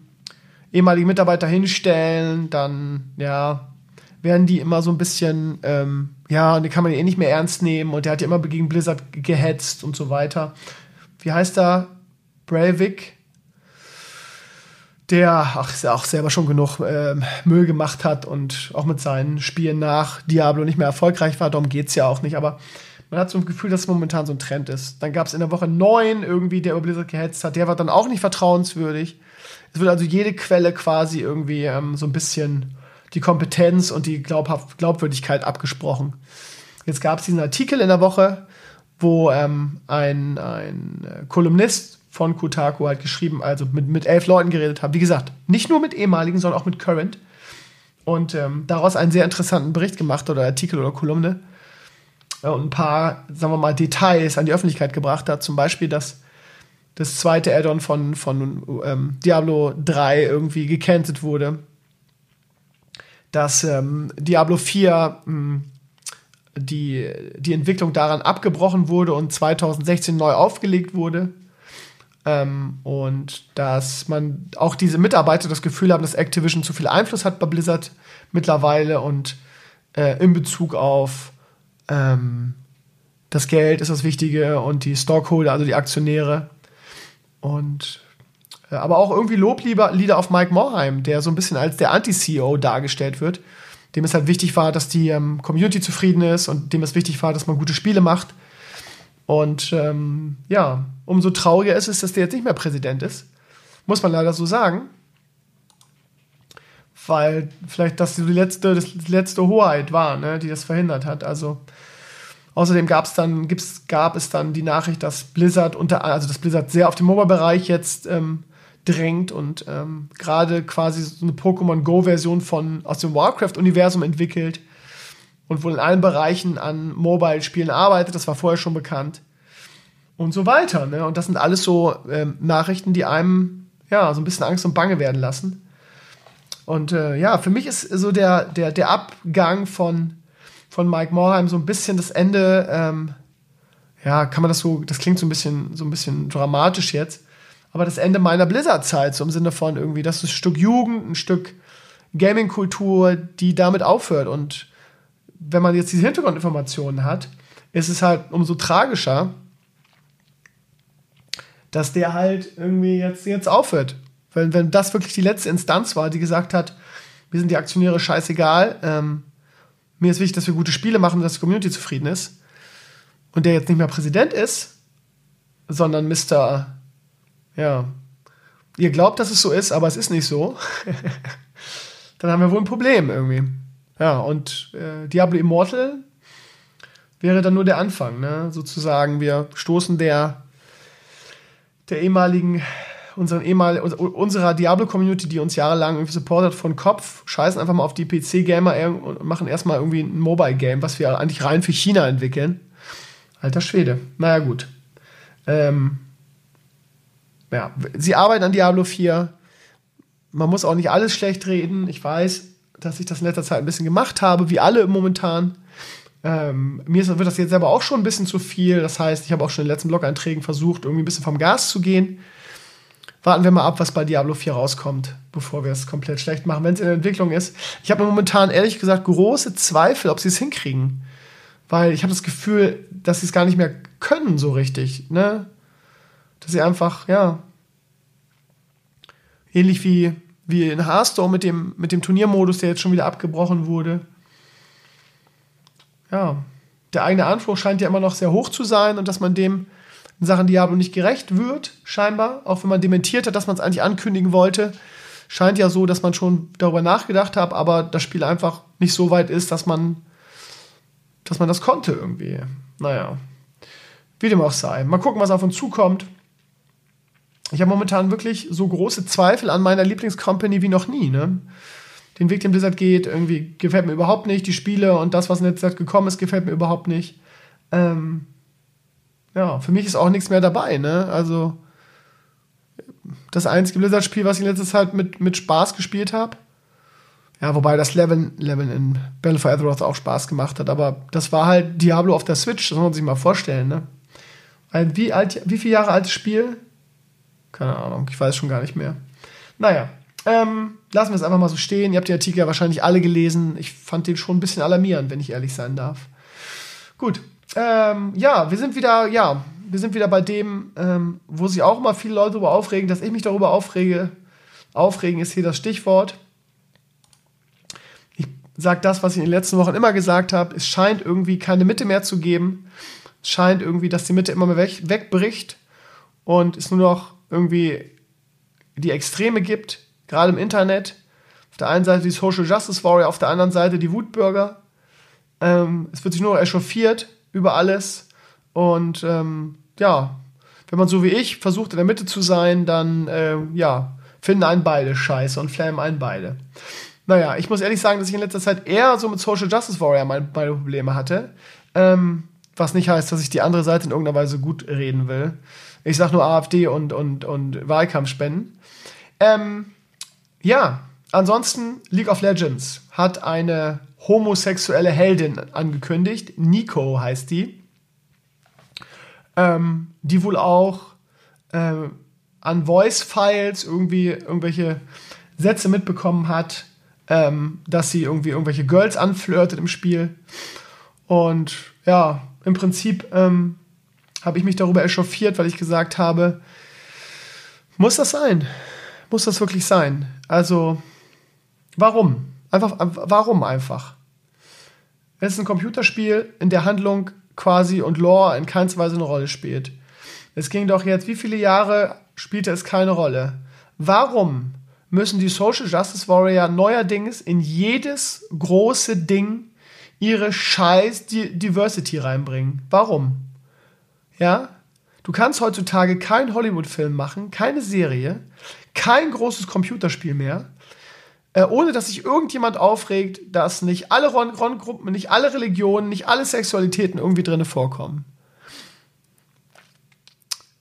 ehemalige Mitarbeiter hinstellen, dann ja, werden die immer so ein bisschen, ähm, ja, und die kann man eh nicht mehr ernst nehmen und der hat ja immer gegen Blizzard gehetzt und so weiter. Wie heißt er? Breivik, der ach, auch selber schon genug ähm, Müll gemacht hat und auch mit seinen Spielen nach Diablo nicht mehr erfolgreich war, darum geht es ja auch nicht, aber man hat so ein Gefühl, dass es momentan so ein Trend ist. Dann gab es in der Woche neun irgendwie, der über Blizzard gehetzt hat. Der war dann auch nicht vertrauenswürdig. Es wird also jede Quelle quasi irgendwie ähm, so ein bisschen die Kompetenz und die Glaubhaft Glaubwürdigkeit abgesprochen. Jetzt gab es diesen Artikel in der Woche, wo ähm, ein, ein äh, Kolumnist von Kotaku halt geschrieben, also mit, mit elf Leuten geredet hat. Wie gesagt, nicht nur mit ehemaligen, sondern auch mit Current. Und ähm, daraus einen sehr interessanten Bericht gemacht oder Artikel oder Kolumne und ein paar, sagen wir mal, Details an die Öffentlichkeit gebracht hat. Zum Beispiel, dass das zweite Add-on von, von ähm, Diablo 3 irgendwie gecancelt wurde. Dass ähm, Diablo 4 mh, hm, die, die Entwicklung daran abgebrochen wurde und 2016 neu aufgelegt wurde. Ähm, und dass man auch diese Mitarbeiter das Gefühl haben, dass Activision zu viel Einfluss hat bei Blizzard mittlerweile und äh, in Bezug auf ähm, das Geld ist das Wichtige und die Stockholder, also die Aktionäre. Und äh, aber auch irgendwie Loblieder auf Mike Morheim, der so ein bisschen als der Anti-CEO dargestellt wird, dem es halt wichtig war, dass die ähm, Community zufrieden ist und dem es wichtig war, dass man gute Spiele macht. Und ähm, ja, umso trauriger ist es, dass der jetzt nicht mehr Präsident ist. Muss man leider so sagen. Weil vielleicht das die letzte, das letzte Hoheit war, ne, die das verhindert hat. Also außerdem gab es dann, gibt's, gab es dann die Nachricht, dass Blizzard unter, also dass Blizzard sehr auf den Mobile-Bereich jetzt ähm, drängt und ähm, gerade quasi so eine Pokémon Go-Version von aus dem Warcraft-Universum entwickelt und wohl in allen Bereichen an Mobile-Spielen arbeitet. Das war vorher schon bekannt. Und so weiter. Ne? Und das sind alles so ähm, Nachrichten, die einem ja so ein bisschen Angst und Bange werden lassen. Und äh, ja, für mich ist so der, der, der Abgang von, von Mike Morheim so ein bisschen das Ende. Ähm, ja, kann man das so, das klingt so ein bisschen, so ein bisschen dramatisch jetzt aber das Ende meiner Blizzard-Zeit, so im Sinne von irgendwie, das ist ein Stück Jugend, ein Stück Gaming-Kultur, die damit aufhört. Und wenn man jetzt diese Hintergrundinformationen hat, ist es halt umso tragischer, dass der halt irgendwie jetzt, jetzt aufhört. Wenn, wenn das wirklich die letzte Instanz war, die gesagt hat, wir sind die Aktionäre scheißegal, ähm, mir ist wichtig, dass wir gute Spiele machen, dass die Community zufrieden ist, und der jetzt nicht mehr Präsident ist, sondern Mr ja, ihr glaubt, dass es so ist, aber es ist nicht so, dann haben wir wohl ein Problem irgendwie. Ja, und äh, Diablo Immortal wäre dann nur der Anfang, ne? Sozusagen, wir stoßen der, der ehemaligen, unseren ehemal, unserer Diablo-Community, die uns jahrelang irgendwie supportet, von Kopf, scheißen einfach mal auf die PC-Gamer und machen erstmal irgendwie ein Mobile-Game, was wir eigentlich rein für China entwickeln. Alter Schwede. Naja, gut. Ähm, ja, sie arbeiten an Diablo 4. Man muss auch nicht alles schlecht reden. Ich weiß, dass ich das in letzter Zeit ein bisschen gemacht habe, wie alle momentan. Ähm, mir wird das jetzt aber auch schon ein bisschen zu viel. Das heißt, ich habe auch schon in den letzten Blog-Einträgen versucht, irgendwie ein bisschen vom Gas zu gehen. Warten wir mal ab, was bei Diablo 4 rauskommt, bevor wir es komplett schlecht machen, wenn es in der Entwicklung ist. Ich habe momentan ehrlich gesagt große Zweifel, ob sie es hinkriegen. Weil ich habe das Gefühl, dass sie es gar nicht mehr können so richtig. Ne? dass sie einfach, ja, ähnlich wie, wie in Hearthstone mit dem, mit dem Turniermodus, der jetzt schon wieder abgebrochen wurde. Ja, der eigene Anspruch scheint ja immer noch sehr hoch zu sein und dass man dem in Sachen Diablo nicht gerecht wird, scheinbar, auch wenn man dementiert hat, dass man es eigentlich ankündigen wollte, scheint ja so, dass man schon darüber nachgedacht hat, aber das Spiel einfach nicht so weit ist, dass man, dass man das konnte irgendwie. Naja, wie dem auch sei. Mal gucken, was auf uns zukommt ich habe momentan wirklich so große Zweifel an meiner Lieblingscompany wie noch nie. Ne? Den Weg, den Blizzard geht, irgendwie gefällt mir überhaupt nicht. Die Spiele und das, was in letzter Zeit gekommen ist, gefällt mir überhaupt nicht. Ähm, ja, für mich ist auch nichts mehr dabei. Ne? Also das einzige Blizzard-Spiel, was ich in letzter Zeit mit, mit Spaß gespielt habe. Ja, wobei das Level, Level in Battle for Azeroth auch Spaß gemacht hat. Aber das war halt Diablo auf der Switch, das muss man sich mal vorstellen. Ne? Ein wie, alt, wie viele Jahre altes Spiel? Keine Ahnung, ich weiß schon gar nicht mehr. Naja, ähm, lassen wir es einfach mal so stehen. Ihr habt die Artikel ja wahrscheinlich alle gelesen. Ich fand den schon ein bisschen alarmierend, wenn ich ehrlich sein darf. Gut. Ähm, ja, wir sind wieder, ja, wir sind wieder bei dem, ähm, wo sich auch immer viele Leute darüber aufregen, dass ich mich darüber aufrege. Aufregen ist hier das Stichwort. Ich sage das, was ich in den letzten Wochen immer gesagt habe. Es scheint irgendwie keine Mitte mehr zu geben. Es scheint irgendwie, dass die Mitte immer mehr weg, wegbricht und es nur noch irgendwie die Extreme gibt, gerade im Internet. Auf der einen Seite die Social Justice Warrior, auf der anderen Seite die Wutbürger. Ähm, es wird sich nur echauffiert über alles. Und ähm, ja, wenn man so wie ich versucht in der Mitte zu sein, dann äh, ja, finden einen beide scheiße und flammen einen beide. Naja, ich muss ehrlich sagen, dass ich in letzter Zeit eher so mit Social Justice Warrior meine, meine Probleme hatte. Ähm, was nicht heißt, dass ich die andere Seite in irgendeiner Weise gut reden will. Ich sag nur AfD und, und, und Wahlkampfspenden. Ähm, ja, ansonsten League of Legends hat eine homosexuelle Heldin angekündigt. Nico heißt die. Ähm, die wohl auch äh, an Voice-Files irgendwie irgendwelche Sätze mitbekommen hat, ähm, dass sie irgendwie irgendwelche Girls anflirtet im Spiel. Und ja, im Prinzip ähm, habe ich mich darüber echauffiert, weil ich gesagt habe, muss das sein? Muss das wirklich sein? Also, warum? Einfach, warum einfach? Es ist ein Computerspiel, in der Handlung quasi und Lore in keinster Weise eine Rolle spielt. Es ging doch jetzt, wie viele Jahre spielte es keine Rolle? Warum müssen die Social Justice Warrior neuerdings in jedes große Ding ihre scheiß Diversity reinbringen? Warum? Ja? Du kannst heutzutage keinen Hollywood-Film machen, keine Serie, kein großes Computerspiel mehr, äh, ohne dass sich irgendjemand aufregt, dass nicht alle Ron-Gruppen, nicht alle Religionen, nicht alle Sexualitäten irgendwie drin vorkommen.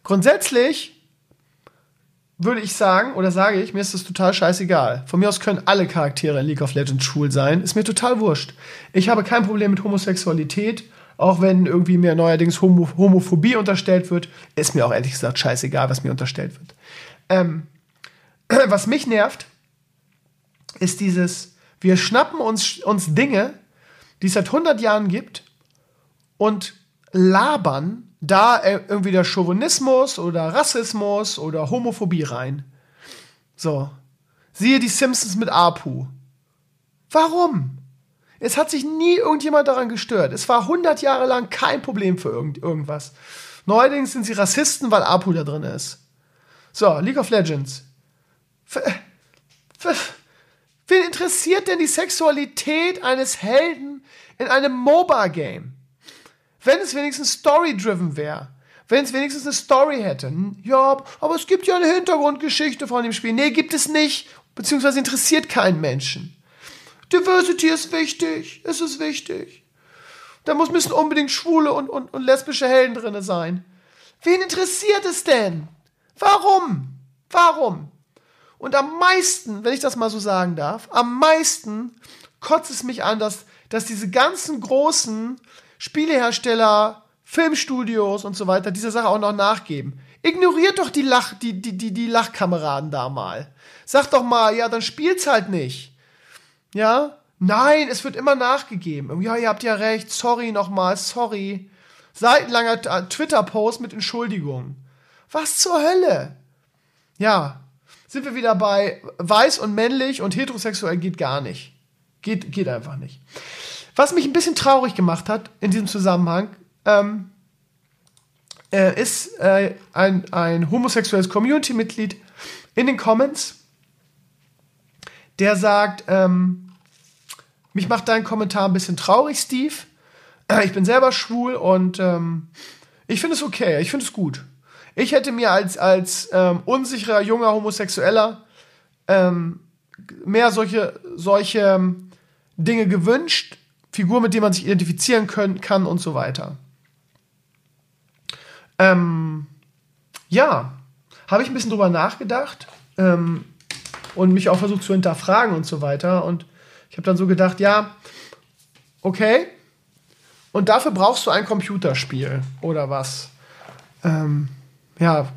Grundsätzlich würde ich sagen, oder sage ich, mir ist das total scheißegal. Von mir aus können alle Charaktere in League of Legends schwul sein. Ist mir total wurscht. Ich habe kein Problem mit Homosexualität, auch wenn irgendwie mir neuerdings Homo Homophobie unterstellt wird. Ist mir auch ehrlich gesagt scheißegal, was mir unterstellt wird. Ähm, was mich nervt, ist dieses, wir schnappen uns, uns Dinge, die es seit 100 Jahren gibt und labern da irgendwie der Chauvinismus oder Rassismus oder Homophobie rein. So. Siehe die Simpsons mit Apu. Warum? Es hat sich nie irgendjemand daran gestört. Es war 100 Jahre lang kein Problem für irgend irgendwas. Neuerdings sind sie Rassisten, weil Apu da drin ist. So, League of Legends. F Wen interessiert denn die Sexualität eines Helden in einem MOBA-Game? Wenn es wenigstens story-driven wäre. Wenn es wenigstens eine Story hätte. Ja, aber es gibt ja eine Hintergrundgeschichte von dem Spiel. Nee, gibt es nicht. Beziehungsweise interessiert keinen Menschen. Diversity ist wichtig. Es ist wichtig. Da müssen unbedingt schwule und, und, und lesbische Helden drin sein. Wen interessiert es denn? Warum? Warum? Und am meisten, wenn ich das mal so sagen darf, am meisten kotzt es mich an, dass, dass diese ganzen großen Spielehersteller, Filmstudios und so weiter dieser Sache auch noch nachgeben. Ignoriert doch die, Lach, die, die, die, die Lachkameraden da mal. Sagt doch mal, ja, dann spielt's halt nicht. Ja? Nein, es wird immer nachgegeben. Ja, ihr habt ja recht. Sorry nochmal, sorry. Seitenlanger Twitter-Post mit Entschuldigung. Was zur Hölle? Ja, sind wir wieder bei weiß und männlich und heterosexuell geht gar nicht. Geht, geht einfach nicht. Was mich ein bisschen traurig gemacht hat in diesem Zusammenhang, ähm, äh, ist äh, ein, ein homosexuelles Community-Mitglied in den Comments, der sagt, ähm, mich macht dein Kommentar ein bisschen traurig, Steve. Ich bin selber schwul und ähm, ich finde es okay, ich finde es gut. Ich hätte mir als, als ähm, unsicherer junger Homosexueller ähm, mehr solche, solche ähm, Dinge gewünscht, Figur, mit denen man sich identifizieren können, kann und so weiter. Ähm, ja, habe ich ein bisschen drüber nachgedacht ähm, und mich auch versucht zu hinterfragen und so weiter. Und ich habe dann so gedacht, ja, okay, und dafür brauchst du ein Computerspiel oder was? Ähm, ja,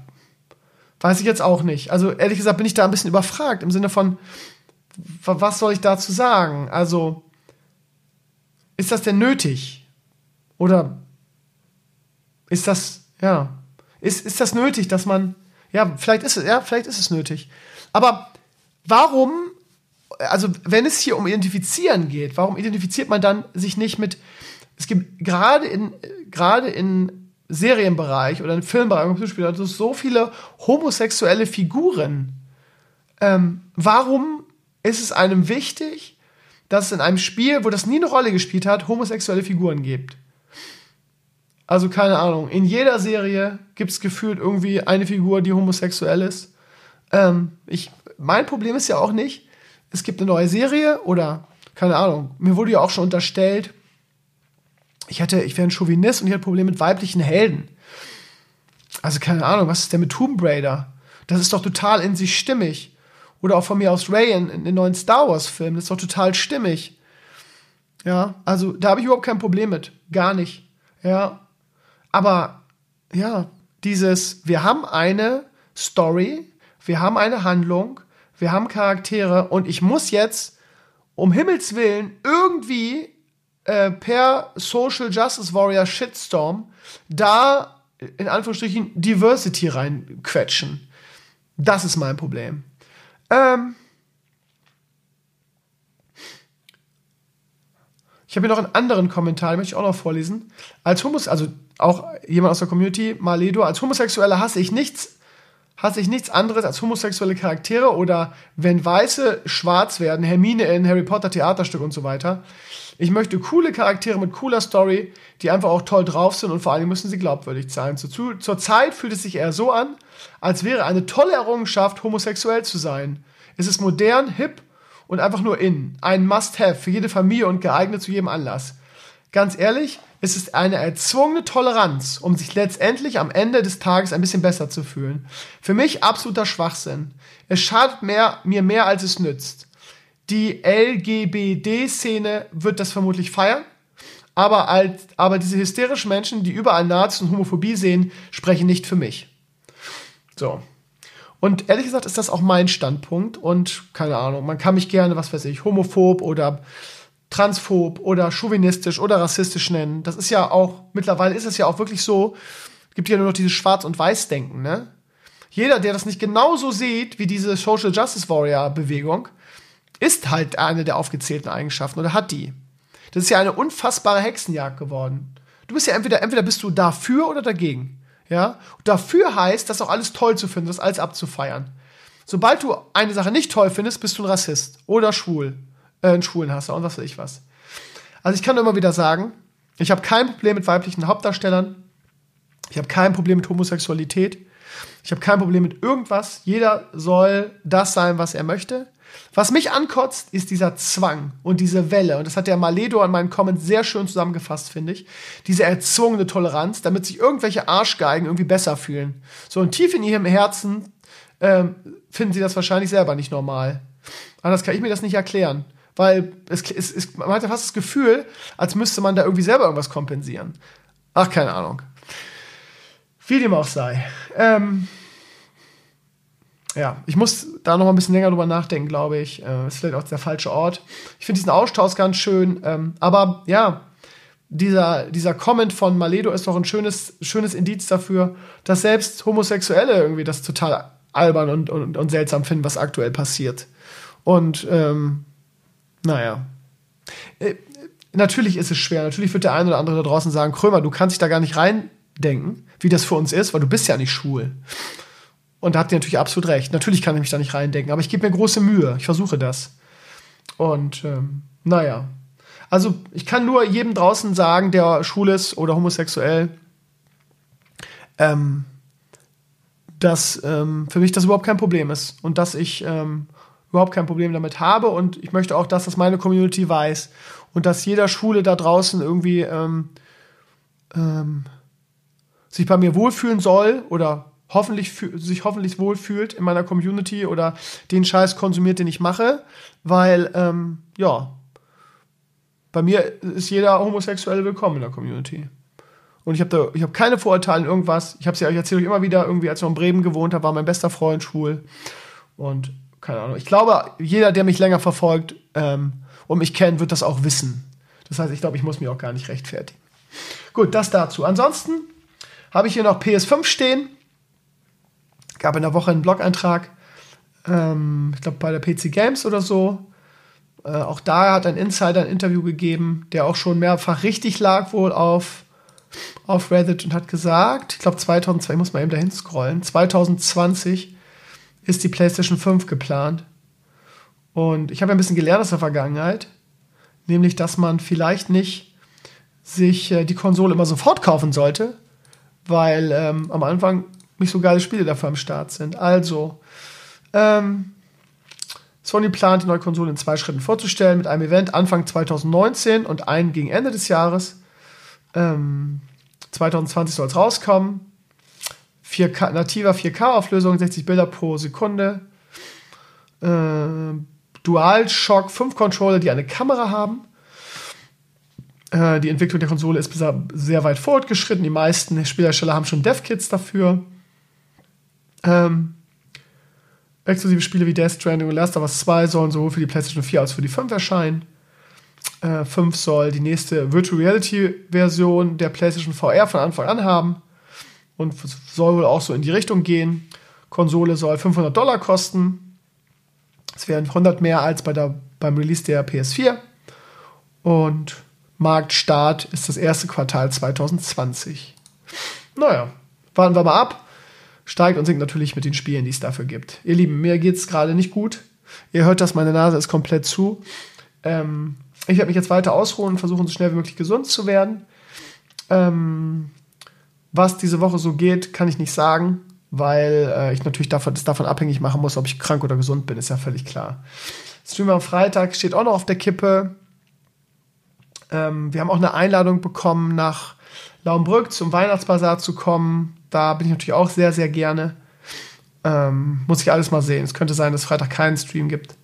weiß ich jetzt auch nicht. Also ehrlich gesagt bin ich da ein bisschen überfragt im Sinne von, was soll ich dazu sagen? Also, ist das denn nötig? Oder ist das, ja, ist, ist das nötig, dass man, ja, vielleicht ist es, ja, vielleicht ist es nötig. Aber warum, also wenn es hier um Identifizieren geht, warum identifiziert man dann sich nicht mit, es gibt gerade in, gerade in Serienbereich oder im Filmbereich, im Computerspiel, also so viele homosexuelle Figuren. Ähm, warum ist es einem wichtig, dass es in einem Spiel, wo das nie eine Rolle gespielt hat, homosexuelle Figuren gibt? Also keine Ahnung, in jeder Serie gibt es gefühlt irgendwie eine Figur, die homosexuell ist. Ähm, ich, mein Problem ist ja auch nicht, es gibt eine neue Serie oder keine Ahnung, mir wurde ja auch schon unterstellt, ich hätte, ich wäre ein Chauvinist und ich hätte Probleme mit weiblichen Helden. Also keine Ahnung, was ist denn mit Tomb Raider? Das ist doch total in sich stimmig. Oder auch von mir aus Ray in, in den neuen Star Wars Filmen, das ist doch total stimmig. Ja, also da habe ich überhaupt kein Problem mit. Gar nicht. Ja. Aber ja, dieses, wir haben eine Story, wir haben eine Handlung, wir haben Charaktere und ich muss jetzt um Himmels Willen irgendwie äh, per Social Justice Warrior Shitstorm da in Anführungsstrichen Diversity reinquetschen. Das ist mein Problem. Ähm, Ich habe hier noch einen anderen Kommentar, den möchte ich auch noch vorlesen. Als Homos, also auch jemand aus der Community, Maledo, als Homosexuelle hasse ich nichts, hasse ich nichts anderes als homosexuelle Charaktere oder wenn Weiße schwarz werden, Hermine in Harry Potter Theaterstück und so weiter. Ich möchte coole Charaktere mit cooler Story, die einfach auch toll drauf sind und vor allem müssen sie glaubwürdig sein. Zur, zur Zeit fühlt es sich eher so an, als wäre eine tolle Errungenschaft, homosexuell zu sein. Es ist modern, hip und einfach nur in. Ein Must-Have für jede Familie und geeignet zu jedem Anlass. Ganz ehrlich, es ist eine erzwungene Toleranz, um sich letztendlich am Ende des Tages ein bisschen besser zu fühlen. Für mich absoluter Schwachsinn. Es schadet mehr, mir mehr, als es nützt. Die LGBD-Szene wird das vermutlich feiern, aber, als, aber diese hysterischen Menschen, die überall Nazis und Homophobie sehen, sprechen nicht für mich. So. Und ehrlich gesagt ist das auch mein Standpunkt und keine Ahnung, man kann mich gerne, was weiß ich, homophob oder transphob oder chauvinistisch oder rassistisch nennen. Das ist ja auch, mittlerweile ist es ja auch wirklich so, gibt ja nur noch dieses Schwarz- und Weiß-Denken, ne? Jeder, der das nicht genauso sieht wie diese Social Justice Warrior Bewegung, ist halt eine der aufgezählten Eigenschaften oder hat die. Das ist ja eine unfassbare Hexenjagd geworden. Du bist ja entweder, entweder bist du dafür oder dagegen. Ja? Und dafür heißt, das auch alles toll zu finden, das alles abzufeiern. Sobald du eine Sache nicht toll findest, bist du ein Rassist oder schwul, äh, ein Schwulenhasser und was weiß ich was. Also ich kann immer wieder sagen, ich habe kein Problem mit weiblichen Hauptdarstellern. Ich habe kein Problem mit Homosexualität. Ich habe kein Problem mit irgendwas. Jeder soll das sein, was er möchte. Was mich ankotzt, ist dieser Zwang und diese Welle. Und das hat der Maledo an meinen Comments sehr schön zusammengefasst, finde ich. Diese erzwungene Toleranz, damit sich irgendwelche Arschgeigen irgendwie besser fühlen. So, und tief in ihrem Herzen ähm, finden sie das wahrscheinlich selber nicht normal. Anders kann ich mir das nicht erklären. Weil es, es, es, man hat ja fast das Gefühl, als müsste man da irgendwie selber irgendwas kompensieren. Ach, keine Ahnung. Wie dem auch sei. Ähm, ja, ich muss da noch ein bisschen länger drüber nachdenken, glaube ich. Äh, ist vielleicht auch der falsche Ort. Ich finde diesen Austausch ganz schön. Ähm, aber ja, dieser, dieser Comment von Maledo ist doch ein schönes, schönes Indiz dafür, dass selbst Homosexuelle irgendwie das total albern und, und, und seltsam finden, was aktuell passiert. Und ähm, naja. Äh, natürlich ist es schwer. Natürlich wird der eine oder andere da draußen sagen, Krömer, du kannst dich da gar nicht reindenken, wie das für uns ist, weil du bist ja nicht schwul. Und da hat ihr natürlich absolut recht. Natürlich kann ich mich da nicht reindenken, aber ich gebe mir große Mühe. Ich versuche das. Und ähm, naja. Also ich kann nur jedem draußen sagen, der schwul ist oder homosexuell, ähm, dass ähm, für mich das überhaupt kein Problem ist und dass ich ähm, überhaupt kein Problem damit habe und ich möchte auch, dass das meine Community weiß und dass jeder Schwule da draußen irgendwie ähm, ähm, sich bei mir wohlfühlen soll oder hoffentlich sich hoffentlich wohlfühlt in meiner Community oder den Scheiß konsumiert, den ich mache, weil ähm, ja, bei mir ist jeder Homosexuelle willkommen in der Community. Und ich habe ich keine Vorurteile in irgendwas. Ich habe es ja, ich erzähle euch immer wieder, irgendwie, als ich noch in Bremen gewohnt habe, war mein bester Freund schwul. Und keine Ahnung. Ich glaube, jeder, der mich länger verfolgt ähm, und mich kennt, wird das auch wissen. Das heißt, ich glaube, ich muss mich auch gar nicht rechtfertigen. Gut, das dazu. Ansonsten habe ich hier noch PS5 stehen gab in der Woche einen Blog-Eintrag, ähm, ich glaube bei der PC Games oder so. Äh, auch da hat ein Insider ein Interview gegeben, der auch schon mehrfach richtig lag wohl auf, auf Reddit und hat gesagt, ich glaube 2002, ich muss mal eben dahin scrollen, 2020 ist die PlayStation 5 geplant. Und ich habe ein bisschen gelernt aus der Vergangenheit, nämlich dass man vielleicht nicht sich äh, die Konsole immer sofort kaufen sollte, weil ähm, am Anfang nicht so geile Spiele dafür am Start sind. Also, ähm, Sony plant, die neue Konsole in zwei Schritten vorzustellen, mit einem Event Anfang 2019 und einen gegen Ende des Jahres. Ähm, 2020 soll es rauskommen. 4K, nativer 4K-Auflösung, 60 Bilder pro Sekunde. Äh, DualShock 5 Controller, die eine Kamera haben. Äh, die Entwicklung der Konsole ist sehr weit fortgeschritten. Die meisten Spielhersteller haben schon Dev-Kits dafür. Ähm, exklusive Spiele wie Death Stranding und Last of Us 2 sollen sowohl für die PlayStation 4 als auch für die 5 erscheinen. Äh, 5 soll die nächste Virtual Reality Version der PlayStation VR von Anfang an haben und soll wohl auch so in die Richtung gehen. Konsole soll 500 Dollar kosten. Das wären 100 mehr als bei der, beim Release der PS4. Und Marktstart ist das erste Quartal 2020. Naja, warten wir mal ab. Steigt und sinkt natürlich mit den Spielen, die es dafür gibt. Ihr Lieben, mir geht es gerade nicht gut. Ihr hört das, meine Nase ist komplett zu. Ähm, ich werde mich jetzt weiter ausruhen und versuchen, so schnell wie möglich gesund zu werden. Ähm, was diese Woche so geht, kann ich nicht sagen, weil äh, ich natürlich davon, das davon abhängig machen muss, ob ich krank oder gesund bin, ist ja völlig klar. Stream am Freitag steht auch noch auf der Kippe. Ähm, wir haben auch eine Einladung bekommen, nach Laumbrück zum Weihnachtsbasar zu kommen. Da bin ich natürlich auch sehr, sehr gerne. Ähm, muss ich alles mal sehen. Es könnte sein, dass Freitag keinen Stream gibt.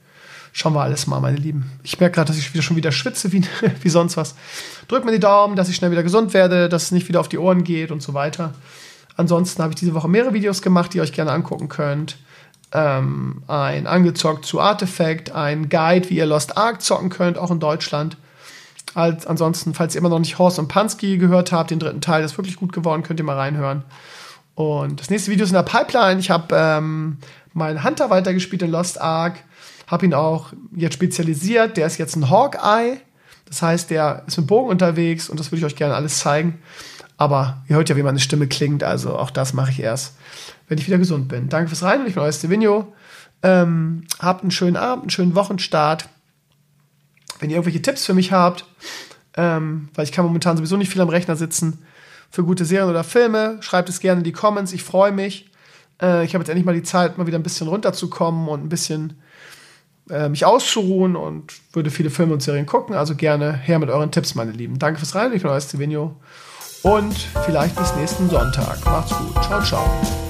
Schauen wir alles mal, meine Lieben. Ich merke gerade, dass ich wieder schon wieder schwitze wie, wie sonst was. Drückt mir die Daumen, dass ich schnell wieder gesund werde, dass es nicht wieder auf die Ohren geht und so weiter. Ansonsten habe ich diese Woche mehrere Videos gemacht, die ihr euch gerne angucken könnt. Ähm, ein angezockt zu Artifact, ein Guide, wie ihr Lost Ark zocken könnt, auch in Deutschland. Als, ansonsten, falls ihr immer noch nicht Horst und Pansky gehört habt, den dritten Teil, das ist wirklich gut geworden, könnt ihr mal reinhören. Und das nächste Video ist in der Pipeline. Ich habe ähm, meinen Hunter weitergespielt in Lost Ark. Habe ihn auch jetzt spezialisiert. Der ist jetzt ein Hawkeye. Das heißt, der ist mit Bogen unterwegs und das würde ich euch gerne alles zeigen. Aber ihr hört ja, wie meine Stimme klingt. Also auch das mache ich erst, wenn ich wieder gesund bin. Danke fürs Rein. Ich bin euer Stevenio. Ähm, habt einen schönen Abend, einen schönen Wochenstart. Wenn ihr irgendwelche Tipps für mich habt, ähm, weil ich kann momentan sowieso nicht viel am Rechner sitzen, für gute Serien oder Filme. Schreibt es gerne in die Comments. Ich freue mich. Äh, ich habe jetzt endlich mal die Zeit, mal wieder ein bisschen runterzukommen und ein bisschen äh, mich auszuruhen und würde viele Filme und Serien gucken. Also gerne her mit euren Tipps, meine Lieben. Danke fürs Rein. Ich bin euer Stevenio. Und vielleicht bis nächsten Sonntag. Macht's gut. Ciao, ciao.